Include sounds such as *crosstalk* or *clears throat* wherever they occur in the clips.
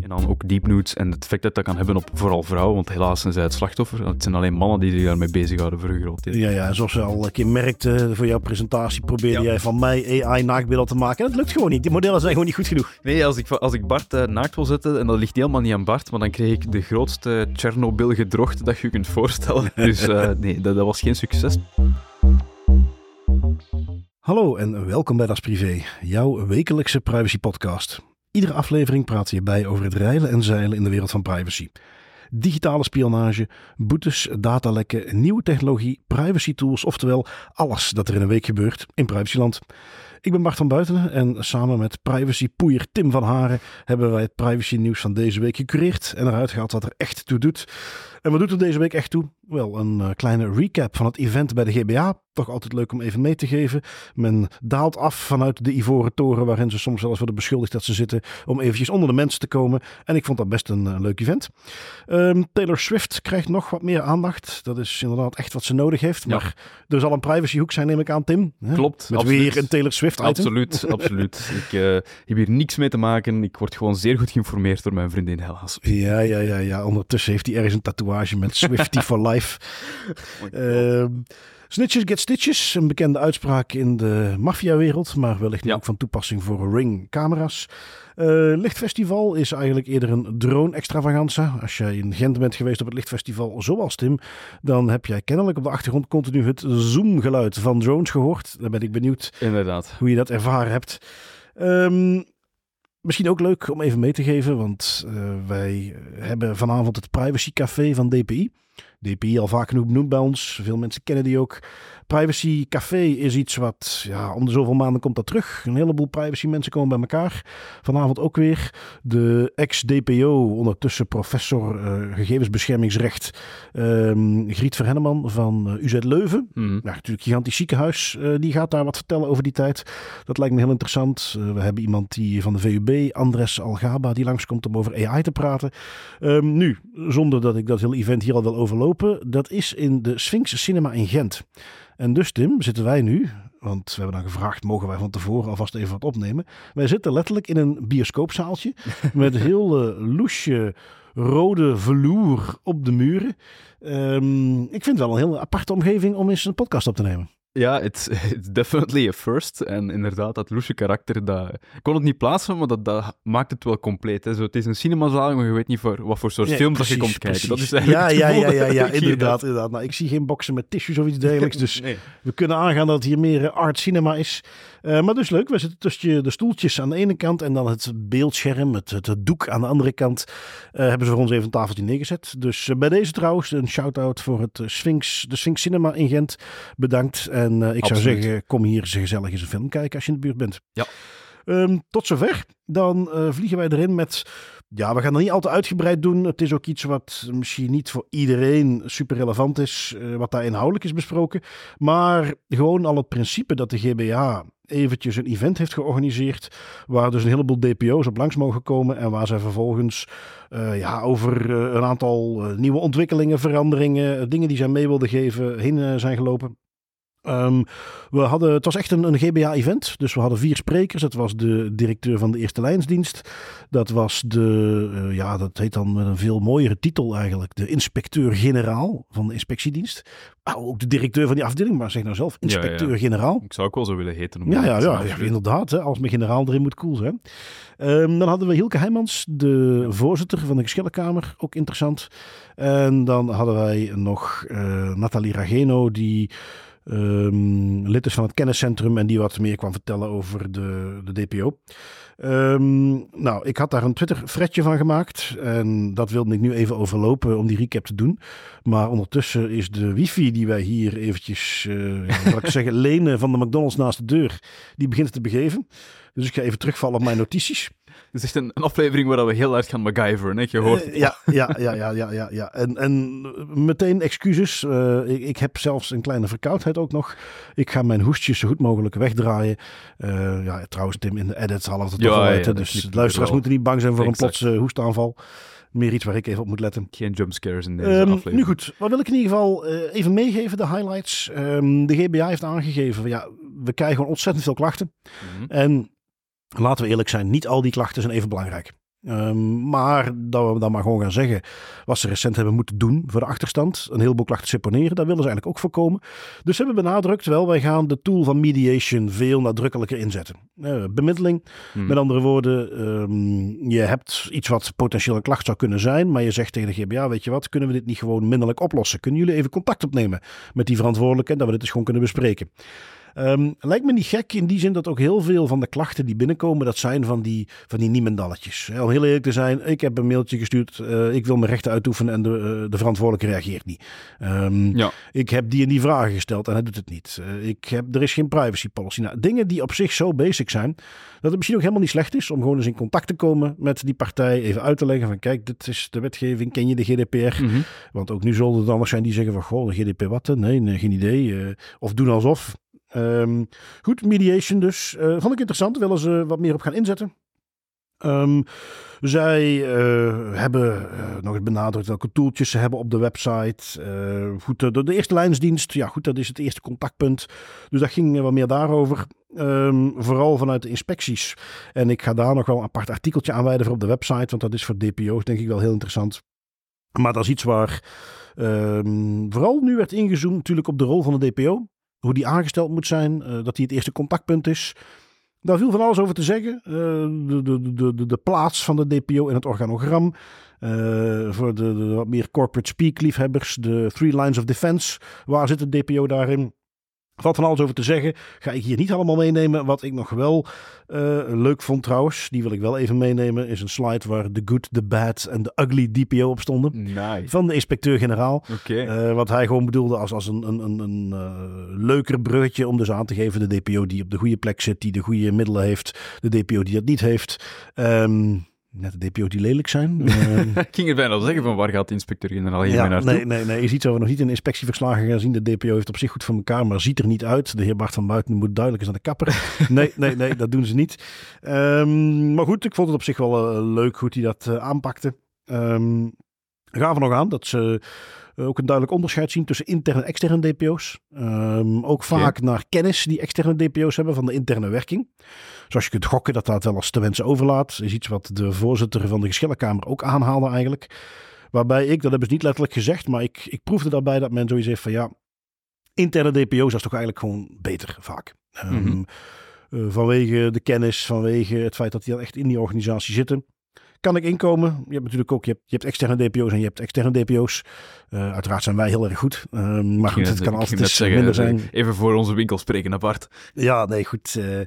En dan ook deep nudes en het effect dat dat kan hebben op vooral vrouwen, want helaas zijn zij het slachtoffer. Het zijn alleen mannen die zich daarmee bezighouden voor een groot deel. Ja, ja, zoals we al een keer merkten voor jouw presentatie, probeerde Ja. jij van mij AI-naaktbeelden te maken. En dat lukt gewoon niet. Die modellen zijn gewoon niet goed genoeg. Nee, als ik, als ik Bart eh, naakt wil zetten, en dat ligt helemaal niet aan Bart, maar dan kreeg ik de grootste Chernobyl gedrocht dat je je kunt voorstellen. *laughs* Dus eh, nee, dat, dat was geen succes. Hallo en welkom bij Das Privé, jouw wekelijkse privacy podcast. Iedere aflevering je bij over het reilen en zeilen in de wereld van privacy. Digitale spionage, boetes, datalekken, nieuwe technologie, privacy tools, oftewel alles dat er in een week gebeurt in privacyland. Ik ben Bart van Buitenen en samen met privacypoeier Tim van Haren hebben wij het privacy nieuws van deze week gecureerd en eruit gehaald wat er echt toe doet. En wat doet er deze week echt toe? Wel, een eh, kleine recap van het event bij de GBA. Toch altijd leuk om even mee te geven. Men daalt af vanuit de ivoren toren waarin ze soms zelfs worden beschuldigd dat ze zitten om eventjes onder de mensen te komen. En ik vond dat best een leuk event. Ehm, Taylor Swift krijgt nog wat meer aandacht. Dat is inderdaad echt wat ze nodig heeft. Ja. Maar er zal een privacyhoek zijn, neem ik aan, Tim. Hè? Klopt, Met absoluut. weer een Taylor Swift item. Absoluut, *laughs* absoluut. Ik eh, heb hier niks mee te maken. Ik word gewoon zeer goed geïnformeerd door mijn vriendin helaas. Ja, ja, ja, ja. Ondertussen heeft hij ergens een tatoeage met Swifty *laughs* for life. Ehm, snitches get stitches, een bekende uitspraak in de maffiawereld, maar wellicht Ja. ook van toepassing voor Ring-camera's. Eh, Lichtfestival is eigenlijk eerder een drone-extravaganza. Als jij in Gent bent geweest op het Lichtfestival, zoals Tim, dan heb jij kennelijk op de achtergrond continu het zoomgeluid van drones gehoord. Dan ben ik benieuwd Inderdaad. hoe je dat ervaren hebt. Ehm, misschien ook leuk om even mee te geven, want eh, wij hebben vanavond het Privacy Café van DPI. DPI al vaak genoeg benoemd bij ons. Veel mensen kennen die ook. Privacy Café is iets wat, ja, om de zoveel maanden komt dat terug. Een heleboel privacy mensen komen bij elkaar. Vanavond ook weer de ex-DPO, ondertussen professor eh, gegevensbeschermingsrecht, ehm, Griet Verhenneman van eh, UZ Leuven. Mhm. Natuurlijk gigantisch ziekenhuis. eh, die gaat daar wat vertellen over die tijd. Dat lijkt me heel interessant. We hebben iemand die van de VUB, Andres Algaba, die langskomt om over AI te praten. Ehm, nu, zonder dat ik dat hele event hier al wil overlopen. Dat is in de Sphinx Cinema in Gent. En dus Tim, zitten wij nu, want we hebben dan gevraagd, mogen wij van tevoren alvast even wat opnemen. Wij zitten letterlijk in een bioscoopzaaltje *laughs* met heel eh, loesje rode vloer op de muren. Ehm, ik vind het wel een heel aparte omgeving om eens een podcast op te nemen. Ja, it's, *laughs* it's definitely a first. En inderdaad, dat loesje karakter, dat... ik kon het niet plaatsen, maar dat, dat maakt het wel compleet. Hè. Zo, het is een cinemazaal, maar je weet niet voor wat voor soort Ja, film dat je komt kijken. Dat is eigenlijk ja, ja, ja, ja, ja, inderdaad. inderdaad. Nou, ik zie geen boksen met tissues of iets dergelijks. *laughs* Dus Nee. we kunnen aangaan dat het hier meer eh, art cinema is. Eh, maar dus leuk, we zitten tussen de stoeltjes aan de ene kant en dan het beeldscherm, het, het, het doek aan de andere kant. eh, hebben ze voor ons even een tafeltje neergezet. Dus bij deze trouwens een shout-out voor het Sphinx, de Sphinx Cinema in Gent. Bedankt. En eh, ik zou zeggen, kom hier eens gezellig eens een film kijken als je in de buurt bent. Ja. Ehm, tot zover. Dan eh, vliegen wij erin met. Ja, we gaan het niet al te uitgebreid doen. Het is ook iets wat misschien niet voor iedereen super relevant is, eh, wat daar inhoudelijk is besproken. Maar gewoon al het principe dat de GBA eventjes een event heeft georganiseerd, waar dus een heleboel DPO's op langs mogen komen en waar zij vervolgens ja, over een aantal nieuwe ontwikkelingen, veranderingen, dingen die zij mee wilden geven, heen zijn gelopen. Ehm, we hadden, het was echt een, een GBA-event. Dus we hadden vier sprekers. Dat was de directeur van de Eerste Lijnsdienst. Dat was de, eh, ja, dat heet dan met een veel mooiere titel eigenlijk. De inspecteur-generaal van de inspectiedienst. Ah, ook de directeur van die afdeling, maar zeg nou zelf, Ja, ja. inspecteur-generaal. Ik zou ook wel zo willen heten. Ja, ja, ja, ja, inderdaad. Hè, als mijn generaal erin moet cool zijn. Ehm, dan hadden we Hielke Heijmans, de voorzitter van de Geschillenkamer. Ook interessant. En dan hadden wij nog eh, Nathalie Rageno, die ehm, lid is van het kenniscentrum en die wat meer kwam vertellen over de, de DPO. Ehm, nou, ik had daar een Twitter-fredje van gemaakt en dat wilde ik nu even overlopen om die recap te doen. Maar ondertussen is de wifi die wij hier eventjes, eh hoe zal ik *laughs* zeggen, lenen van de McDonald's naast de deur, die begint te begeven. Dus ik ga even terugvallen op mijn notities. Het is echt een, een aflevering waar we heel hard gaan MacGyveren. Hè? Je hoort Eh, ja, ja, ja, ja, ja, ja, ja. En, en meteen excuses. Eh, ik, ik heb zelfs een kleine verkoudheid ook nog. Ik ga mijn hoestjes zo goed mogelijk wegdraaien. Eh, ja, trouwens, Tim, in de edits halen we het Ja, toch wel ja, uit. dus de luisteraars moeten niet bang zijn voor Exact. een plotse hoestaanval. Meer iets waar ik even op moet letten. geen jumpscares in deze Ehm, aflevering. nu goed, wat wil ik in ieder geval even meegeven, de highlights. Ehm, de GBA heeft aangegeven, ja, we krijgen gewoon ontzettend veel klachten. Mhm. En Laten we eerlijk zijn, niet al die klachten zijn even belangrijk. Um, maar dat we dan maar gewoon gaan zeggen wat ze recent hebben moeten doen voor de achterstand. Een heleboel klachten seponeren, dat willen ze eigenlijk ook voorkomen. Dus ze hebben benadrukt, wel, wij gaan de tool van mediation veel nadrukkelijker inzetten. Uh, bemiddeling, hmm. met andere woorden, um, je hebt iets wat potentieel een klacht zou kunnen zijn, maar je zegt tegen de GBA, weet je wat, kunnen we dit niet gewoon minderlijk oplossen? Kunnen jullie even contact opnemen met die verantwoordelijke en dat we dit dus gewoon kunnen bespreken? Um, lijkt me niet gek in die zin dat ook heel veel van de klachten die binnenkomen, dat zijn van die, van die niemendalletjes. Om heel eerlijk te zijn, ik heb een mailtje gestuurd, uh, ik wil mijn rechten uitoefenen en de, uh, de verantwoordelijke reageert niet. Um, ja. Ik heb die en die vragen gesteld en hij doet het niet. Uh, ik heb, er is geen privacy policy. Nou, dingen die op zich zo basic zijn, dat het misschien ook helemaal niet slecht is om gewoon eens in contact te komen met die partij, even uit te leggen van kijk, dit is de wetgeving, ken je de GDPR? Mm -hmm. Want ook nu zullen er anders zijn die zeggen van goh, de GDPR wat? Nee, nee geen idee. of doen alsof. Um, goed, mediation dus. Uh, vond ik interessant. Willen ze wat meer op gaan inzetten. Um, zij uh, hebben uh, nog eens benadrukt welke tooltjes ze hebben op de website. goed, de, eerste lijnsdienst, ja goed, dat is het eerste contactpunt. Dus dat ging wat meer daarover. Um, vooral vanuit de inspecties. En ik ga daar nog wel een apart artikeltje aan wijden voor op de website. Want dat is voor DPO's denk ik wel heel interessant. Maar dat is iets waar vooral nu werd ingezoomd natuurlijk op de rol van de DPO hoe die aangesteld moet zijn, uh, dat die het eerste contactpunt is. Daar viel van alles over te zeggen. Uh, de, de, de, de, plaats van de DPO in het organogram. Uh, voor de, de, wat meer corporate speak liefhebbers. De three lines of defense. Waar zit de DPO daarin? Valt van alles over te zeggen. Ga ik hier niet allemaal meenemen. Wat ik nog wel uh, leuk vond trouwens, die wil ik wel even meenemen, is een slide waar de good, the bad en de ugly DPO op stonden. Nice. Van de inspecteur-generaal. Okay. Uh, wat hij gewoon bedoelde als, als een, een, een, een uh, leuker bruggetje om dus aan te geven. De DPO die op de goede plek zit, die de goede middelen heeft. De DPO die dat niet heeft. Um, net de DPO die lelijk zijn. *laughs* Ik ging het bijna zeggen van waar gaat de inspecteur-generaal hiermee ja, naartoe? Nee, nee, nee, je ziet zo nog niet in inspectieverslagen gaan zien. De DPO heeft op zich goed voor elkaar, maar ziet er niet uit. De heer Bart van Buiten moet duidelijk eens aan de kapper. *laughs* nee, nee, nee, dat doen ze niet. Um, maar goed, ik vond het op zich wel uh, leuk hoe hij dat uh, aanpakte. Um, gaven we nog aan dat ze ook een duidelijk onderscheid zien tussen interne en externe DPO's. Um, ook vaak okay. naar kennis die externe DPO's hebben van de interne werking. Zoals je kunt gokken dat dat wel eens te wensen overlaat. Is iets wat de voorzitter van de geschillenkamer ook aanhaalde eigenlijk. Waarbij ik, dat hebben ze niet letterlijk gezegd, maar ik, ik proefde daarbij dat men zoiets heeft van ja, interne DPO's is toch eigenlijk gewoon beter vaak. Mm -hmm. um, uh, vanwege de kennis, vanwege het feit dat die al echt in die organisatie zitten kan ik inkomen. Je hebt natuurlijk ook je hebt, je hebt externe DPO's en je hebt externe DPO's. Uh, uiteraard zijn wij heel erg goed. Uh, maar goed, het kan altijd zeggen, minder zijn. Even voor onze winkel spreken apart. Ja, nee, goed. Uh,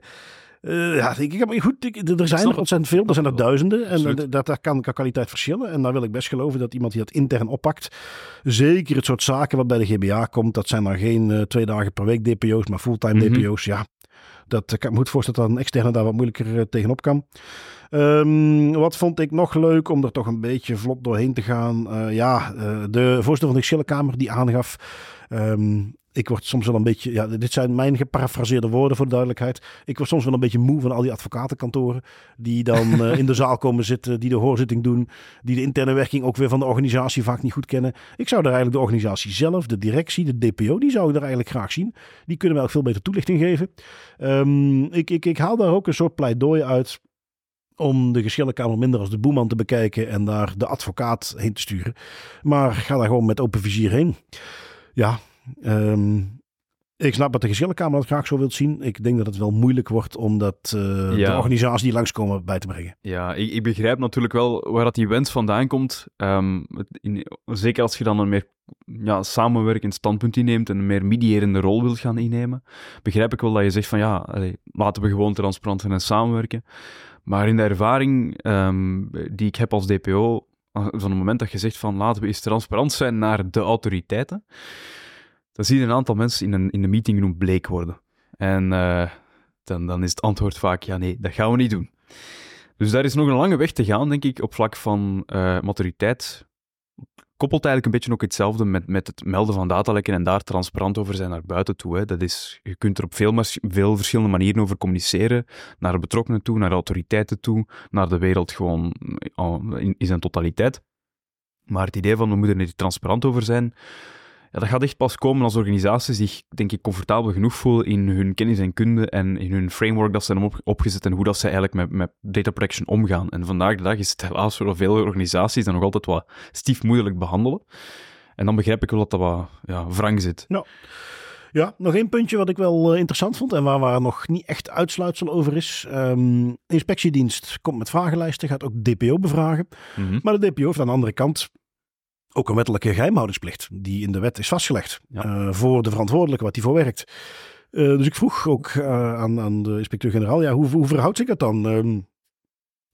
uh, ja, ik, ik heb, goed, ik, er zijn er ontzettend veel. Er zijn er duizenden. En dat, dat kan qua kwaliteit verschillen. En daar wil ik best geloven dat iemand die dat intern oppakt. Zeker het soort zaken wat bij de GBA komt. Dat zijn dan geen uh, twee dagen per week DPO's, maar fulltime mm -hmm. DPO's. Ja, dat ik me goed voorstellen dat een externe daar wat moeilijker uh, tegenop kan. Um, wat vond ik nog leuk om er toch een beetje vlot doorheen te gaan? Uh, ja, de voorzitter van de geschillenkamer die aangaf. Um, ik word soms wel een beetje, ja, dit zijn mijn geparafraseerde woorden voor de duidelijkheid. Ik word soms wel een beetje moe van al die advocatenkantoren die dan uh, *laughs* in de zaal komen zitten, die de hoorzitting doen, die de interne werking ook weer van de organisatie vaak niet goed kennen. Ik zou daar eigenlijk de organisatie zelf, de directie, de DPO, die zou ik daar eigenlijk graag zien. Die kunnen mij ook veel beter toelichting geven. Um, ik, ik, ik haal daar ook een soort pleidooi uit om de geschillenkamer minder als de boeman te bekijken en daar de advocaat heen te sturen. Maar ga daar gewoon met open vizier heen. Ja, um, ik snap dat de geschillenkamer dat graag zo wilt zien. Ik denk dat het wel moeilijk wordt om dat uh, ja. de organisatie die langskomen bij te brengen. Ja, ik, ik, begrijp natuurlijk wel waar dat die wens vandaan komt. Um, in, zeker als je dan een meer ja, samenwerkend standpunt inneemt en een meer medierende rol wilt gaan innemen. Begrijp ik wel dat je zegt van ja, allee, laten we gewoon transparant zijn en samenwerken. Maar in de ervaring um, die ik heb als DPO, van het moment dat je zegt van laten we eens transparant zijn naar de autoriteiten, dan zie je een aantal mensen in, een, in de meeting bleek worden. En uh, dan, dan is het antwoord vaak ja nee, dat gaan we niet doen. Dus daar is nog een lange weg te gaan, denk ik, op vlak van uh, maturiteit. Koppelt eigenlijk een beetje ook hetzelfde met, met het melden van datalekken en daar transparant over zijn naar buiten toe. Hè. Dat is, je kunt er op veel, veel verschillende manieren over communiceren. Naar betrokkenen toe, naar autoriteiten toe, naar de wereld gewoon in, in zijn totaliteit. Maar het idee van we moeten er transparant over zijn, Ja, dat gaat echt pas komen als organisaties zich, denk ik, comfortabel genoeg voelen in hun kennis en kunde en in hun framework dat ze hebben op, opgezet en hoe dat ze eigenlijk met, met data protection omgaan. En vandaag de dag is het helaas voor veel organisaties dat nog altijd wat stiefmoeilijk behandelen. En dan begrijp ik wel dat dat wat ja, wrang zit. Ja. Ja, nog één puntje wat ik wel uh, interessant vond en waar, waar nog niet echt uitsluitsel over is. Um, inspectiedienst komt met vragenlijsten, gaat ook DPO bevragen. Mm -hmm. Maar de DPO heeft aan de andere kant ook een wettelijke geheimhoudingsplicht, die in de wet is vastgelegd ja. uh, voor de verantwoordelijke wat die voor werkt. Uh, dus ik vroeg ook aan, aan, de inspecteur-generaal, ja, hoe, hoe verhoudt zich dat dan? Um,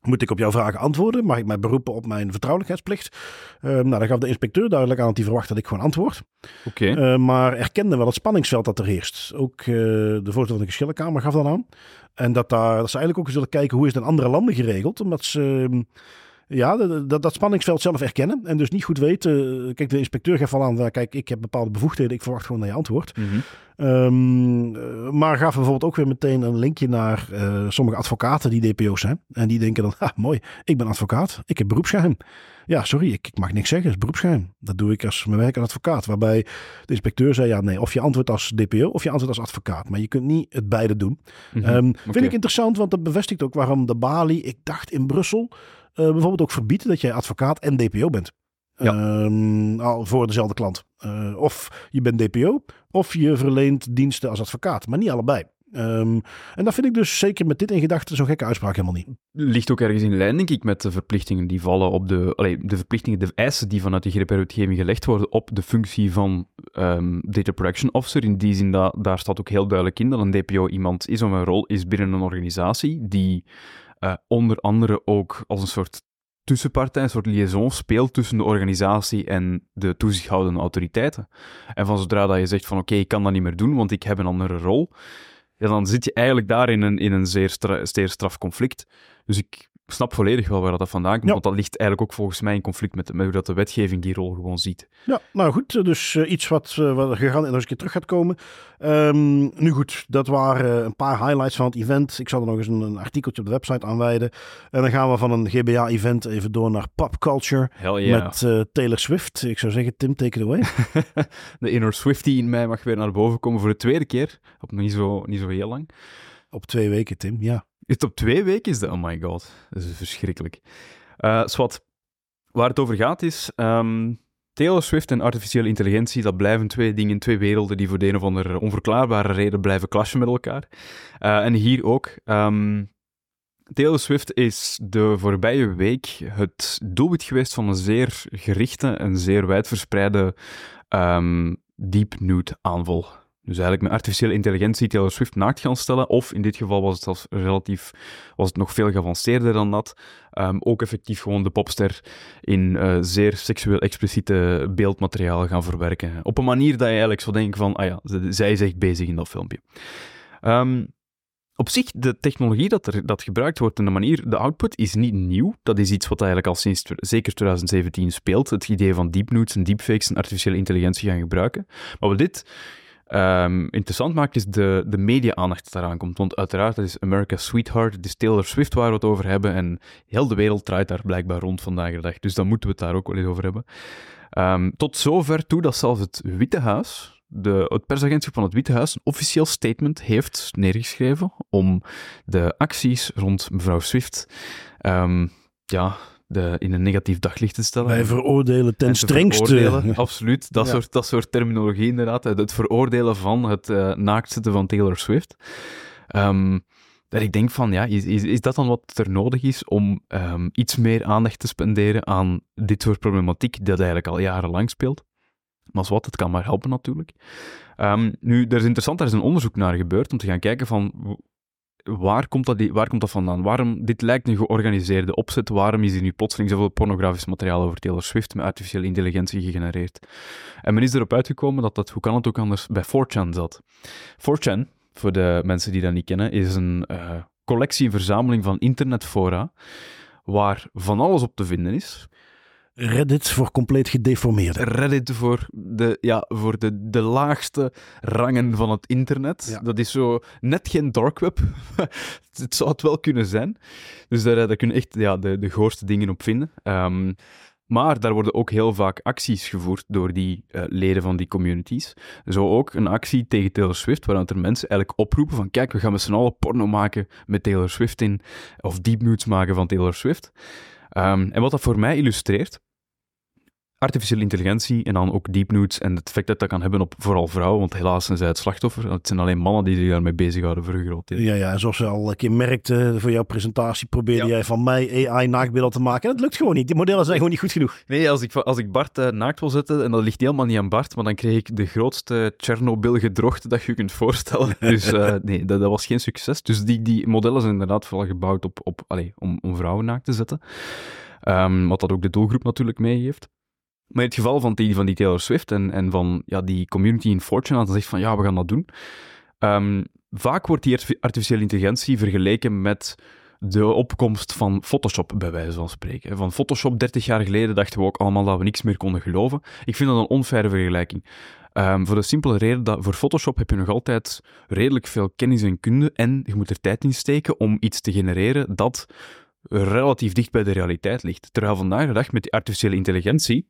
moet ik op jouw vragen antwoorden? Mag ik mij beroepen op mijn vertrouwelijkheidsplicht? Uh, nou, dan gaf de inspecteur duidelijk aan dat hij verwacht dat ik gewoon antwoord. Oké. Okay. Maar erkende wel het spanningsveld dat er heerst. Ook de voorzitter van de geschillenkamer gaf dan aan. En dat, daar, dat ze eigenlijk ook zullen kijken hoe is het in andere landen geregeld. Omdat ze ja, dat, dat spanningsveld zelf erkennen en dus niet goed weten. Kijk, de inspecteur geeft al aan, kijk, ik heb bepaalde bevoegdheden, ik verwacht gewoon naar je antwoord. Mm -hmm. um, maar gaf bijvoorbeeld ook weer meteen een linkje naar uh, sommige advocaten die DPO's zijn. En die denken dan, ha, mooi, ik ben advocaat, ik heb beroepsgeheim. Ja, sorry, ik, ik mag niks zeggen, het is beroepsgeheim. Dat doe ik als mijn werk als advocaat. Waarbij de inspecteur zei, ja nee, of je antwoordt als DPO of je antwoordt als advocaat. Maar je kunt niet het beide doen. Mm -hmm. um, Vind ik interessant, want dat bevestigt ook waarom de Bali, ik dacht in Brussel... Uh, bijvoorbeeld ook verbiedt dat jij advocaat en DPO bent. Ja. Um, al voor dezelfde klant. Uh, of je bent DPO, of je verleent diensten als advocaat, maar niet allebei. Um, en dat vind ik dus zeker met dit in gedachten zo'n gekke uitspraak helemaal niet. Ligt ook ergens in lijn, denk ik, met de verplichtingen die vallen op de. Allee, de verplichtingen, de eisen die vanuit de GDPR-wetgeving gelegd worden op de functie van um, Data Protection Officer. In die zin, dat, daar staat ook heel duidelijk in dat een DPO iemand is of een rol is binnen een organisatie die. Uh, onder andere ook als een soort tussenpartij, een soort liaison speelt tussen de organisatie en de toezichthoudende autoriteiten. En van zodra dat je zegt van oké, ik kan dat niet meer doen, want ik heb een andere rol, ja, dan zit je eigenlijk daar in een, in een zeer, stra zeer straf conflict. Dus ik snap volledig wel waar dat vandaan komt, ja. want dat ligt eigenlijk ook volgens mij in conflict met, met hoe dat de wetgeving die rol gewoon ziet. Ja, nou goed, dus uh, iets wat, uh, wat gegaan en eens een keer terug gaat komen. Um, nu goed, dat waren een paar highlights van het event. Ik zal er nog eens een, een artikeltje op de website aanwijden. En dan gaan we van een GBA-event even door naar pop culture yeah. met uh, Taylor Swift. Ik zou zeggen, Tim, take it away. *laughs* de inner Swiftie in mij mag weer naar boven komen voor de tweede keer, op niet zo, niet zo heel lang. Op twee weken, Tim, ja. Het op twee weken is dat? Oh my god, dat is verschrikkelijk. Uh, waar het over gaat is... Um, Taylor Swift en artificiële intelligentie, dat blijven twee dingen, twee werelden die voor de een of andere onverklaarbare reden blijven clashen met elkaar. Uh, en hier ook. Um, Taylor Swift is de voorbije week het doelwit geweest van een zeer gerichte en zeer wijdverspreide um, deep nude aanval. Dus eigenlijk met artificiële intelligentie Taylor Swift naakt gaan stellen. Of in dit geval was het zelfs relatief, was het nog veel geavanceerder dan dat. Um, ook effectief gewoon de popster in uh, zeer seksueel expliciete beeldmateriaal gaan verwerken. Op een manier dat je eigenlijk zou denken van, ah ja, zij is echt bezig in dat filmpje. Um, op zich, de technologie dat, er, dat gebruikt wordt en de manier, de output is niet nieuw. Dat is iets wat eigenlijk al sinds zeker 2017 speelt. Het idee van deep en deepfakes en artificiële intelligentie gaan gebruiken. Maar wat dit um, interessant maakt, is de, de media-aandacht dat daaraan komt. Want uiteraard, dat is America's Sweetheart, het is Taylor Swift waar we het over hebben. En heel de wereld draait daar blijkbaar rond vandaag de dag. Dus dan moeten we het daar ook wel eens over hebben. Um, tot zover toe dat zelfs het Witte Huis, de, het persagentschap van het Witte Huis, een officieel statement heeft neergeschreven om de acties rond mevrouw Swift um, ja, de, in een negatief daglicht te stellen. Wij veroordelen ten strengste. *laughs* Absoluut, dat, ja. soort, dat soort terminologie inderdaad. Het veroordelen van het uh, naaktzetten van Taylor Swift. Um, dat ik denk van, ja, is, is, is dat dan wat er nodig is om um, iets meer aandacht te spenderen aan dit soort problematiek dat eigenlijk al jarenlang speelt? Maar wat, het kan maar helpen natuurlijk. Um, nu, er is interessant, er is een onderzoek naar gebeurd om te gaan kijken van waar komt, dat, waar komt dat vandaan? Waarom, dit lijkt een georganiseerde opzet, waarom is er nu plotseling zoveel pornografisch materiaal over Taylor Swift met artificiële intelligentie gegenereerd? En men is erop uitgekomen dat dat, hoe kan het ook anders, bij 4chan zat. 4chan, voor de mensen die dat niet kennen, is een uh, collectie, een verzameling van internetfora, waar van alles op te vinden is. Reddit voor compleet gedeformeerd. Reddit voor de, ja, voor de, de laagste rangen van het internet. Ja. Dat is zo net geen dark web. *laughs* het zou het wel kunnen zijn. Dus daar, daar kun je echt ja, de, de goorste dingen op vinden. Um, Maar daar worden ook heel vaak acties gevoerd door die uh, leden van die communities. Zo ook een actie tegen Taylor Swift, waaruit er mensen eigenlijk oproepen van kijk, we gaan met z'n allen porno maken met Taylor Swift in, of deep nudes maken van Taylor Swift. Um, en wat dat voor mij illustreert, artificiële intelligentie en dan ook deep nudes en het effect dat dat kan hebben op vooral vrouwen, want helaas zijn zij het slachtoffer. Het zijn alleen mannen die zich daarmee bezighouden voor een groot deel. Ja, ja, en zoals je al een keer merkte voor jouw presentatie, probeerde jij van mij AI-naaktbeelden te maken. En dat lukt gewoon niet. Die modellen zijn gewoon niet goed genoeg. Nee, als ik, als ik Bart uh, naakt wil zetten, en dat ligt helemaal niet aan Bart, maar dan kreeg ik de grootste Chernobyl-gedrocht dat je kunt voorstellen. *laughs* Dus uh, nee, dat, dat, was geen succes. Dus die, die modellen zijn inderdaad vooral gebouwd op, op, allez, om, om vrouwen naakt te zetten. Um, wat dat ook de doelgroep natuurlijk meegeeft. Maar in het geval van die, van die Taylor Swift en, en van ja, die community in Fortune, dat zegt van ja, we gaan dat doen. Um, vaak wordt die artificiële intelligentie vergeleken met de opkomst van Photoshop, bij wijze van spreken. Van Photoshop 30 jaar geleden dachten we ook allemaal dat we niks meer konden geloven. Ik vind dat een onfaire vergelijking. Um, voor de simpele reden dat voor Photoshop heb je nog altijd redelijk veel kennis en kunde en je moet er tijd in steken om iets te genereren dat relatief dicht bij de realiteit ligt. Terwijl vandaag de dag met die artificiële intelligentie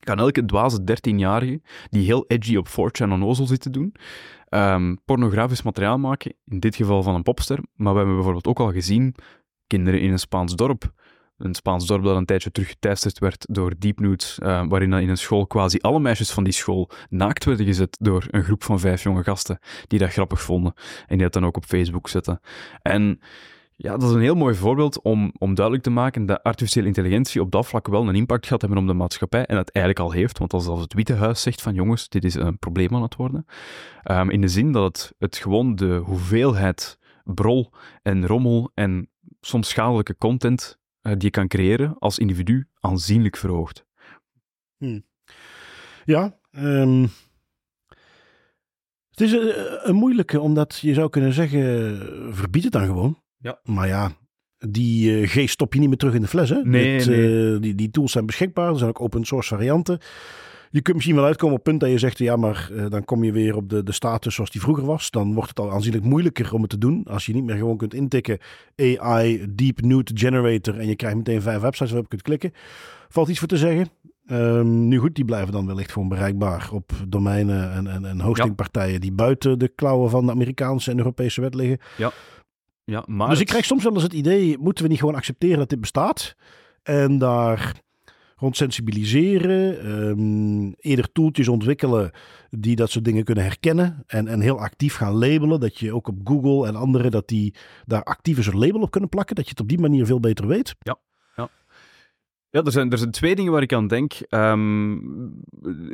kan elke dwaze 13-jarige die heel edgy op 4chan onnozel zitten doen, um, pornografisch materiaal maken, in dit geval van een popster. Maar we hebben bijvoorbeeld ook al gezien kinderen in een Spaans dorp. Een Spaans dorp dat een tijdje terug geteisterd werd door deep uh, waarin in een school quasi alle meisjes van die school naakt werden gezet door een groep van vijf jonge gasten die dat grappig vonden en die dat dan ook op Facebook zetten. En ja, dat is een heel mooi voorbeeld om, om duidelijk te maken dat artificiële intelligentie op dat vlak wel een impact gaat hebben op de maatschappij. En dat eigenlijk al heeft, want als, het Witte Huis zegt van jongens, dit is een probleem aan het worden. Um, in de zin dat het, het gewoon de hoeveelheid brol en rommel en soms schadelijke content uh, die je kan creëren als individu aanzienlijk verhoogt. Hmm. Ja, um, het is een, een moeilijke, omdat je zou kunnen zeggen, verbied het dan gewoon. Ja. Maar ja, die uh, G stop je niet meer terug in de fles. Hè? Nee, Dit, nee. Uh, die, die tools zijn beschikbaar. Er zijn ook open source varianten. Je kunt misschien wel uitkomen op het punt dat je zegt, ja, maar uh, dan kom je weer op de, de status zoals die vroeger was. Dan wordt het al aanzienlijk moeilijker om het te doen. Als je niet meer gewoon kunt intikken AI Deep Nude Generator en je krijgt meteen vijf websites waarop je kunt klikken. Valt iets voor te zeggen. Um, nu goed, die blijven dan wellicht gewoon bereikbaar op domeinen en, en, en hostingpartijen ja. die buiten de klauwen van de Amerikaanse en Europese wet liggen. Ja. Ja, maar dus ik krijg soms wel eens het idee, moeten we niet gewoon accepteren dat dit bestaat? En daar rond sensibiliseren, um, eerder toeltjes ontwikkelen die dat soort dingen kunnen herkennen en, en heel actief gaan labelen. Dat je ook op Google en andere, dat die daar actief een soort label op kunnen plakken. Dat je het op die manier veel beter weet. Ja, ja. Er zijn, er zijn twee dingen waar ik aan denk um,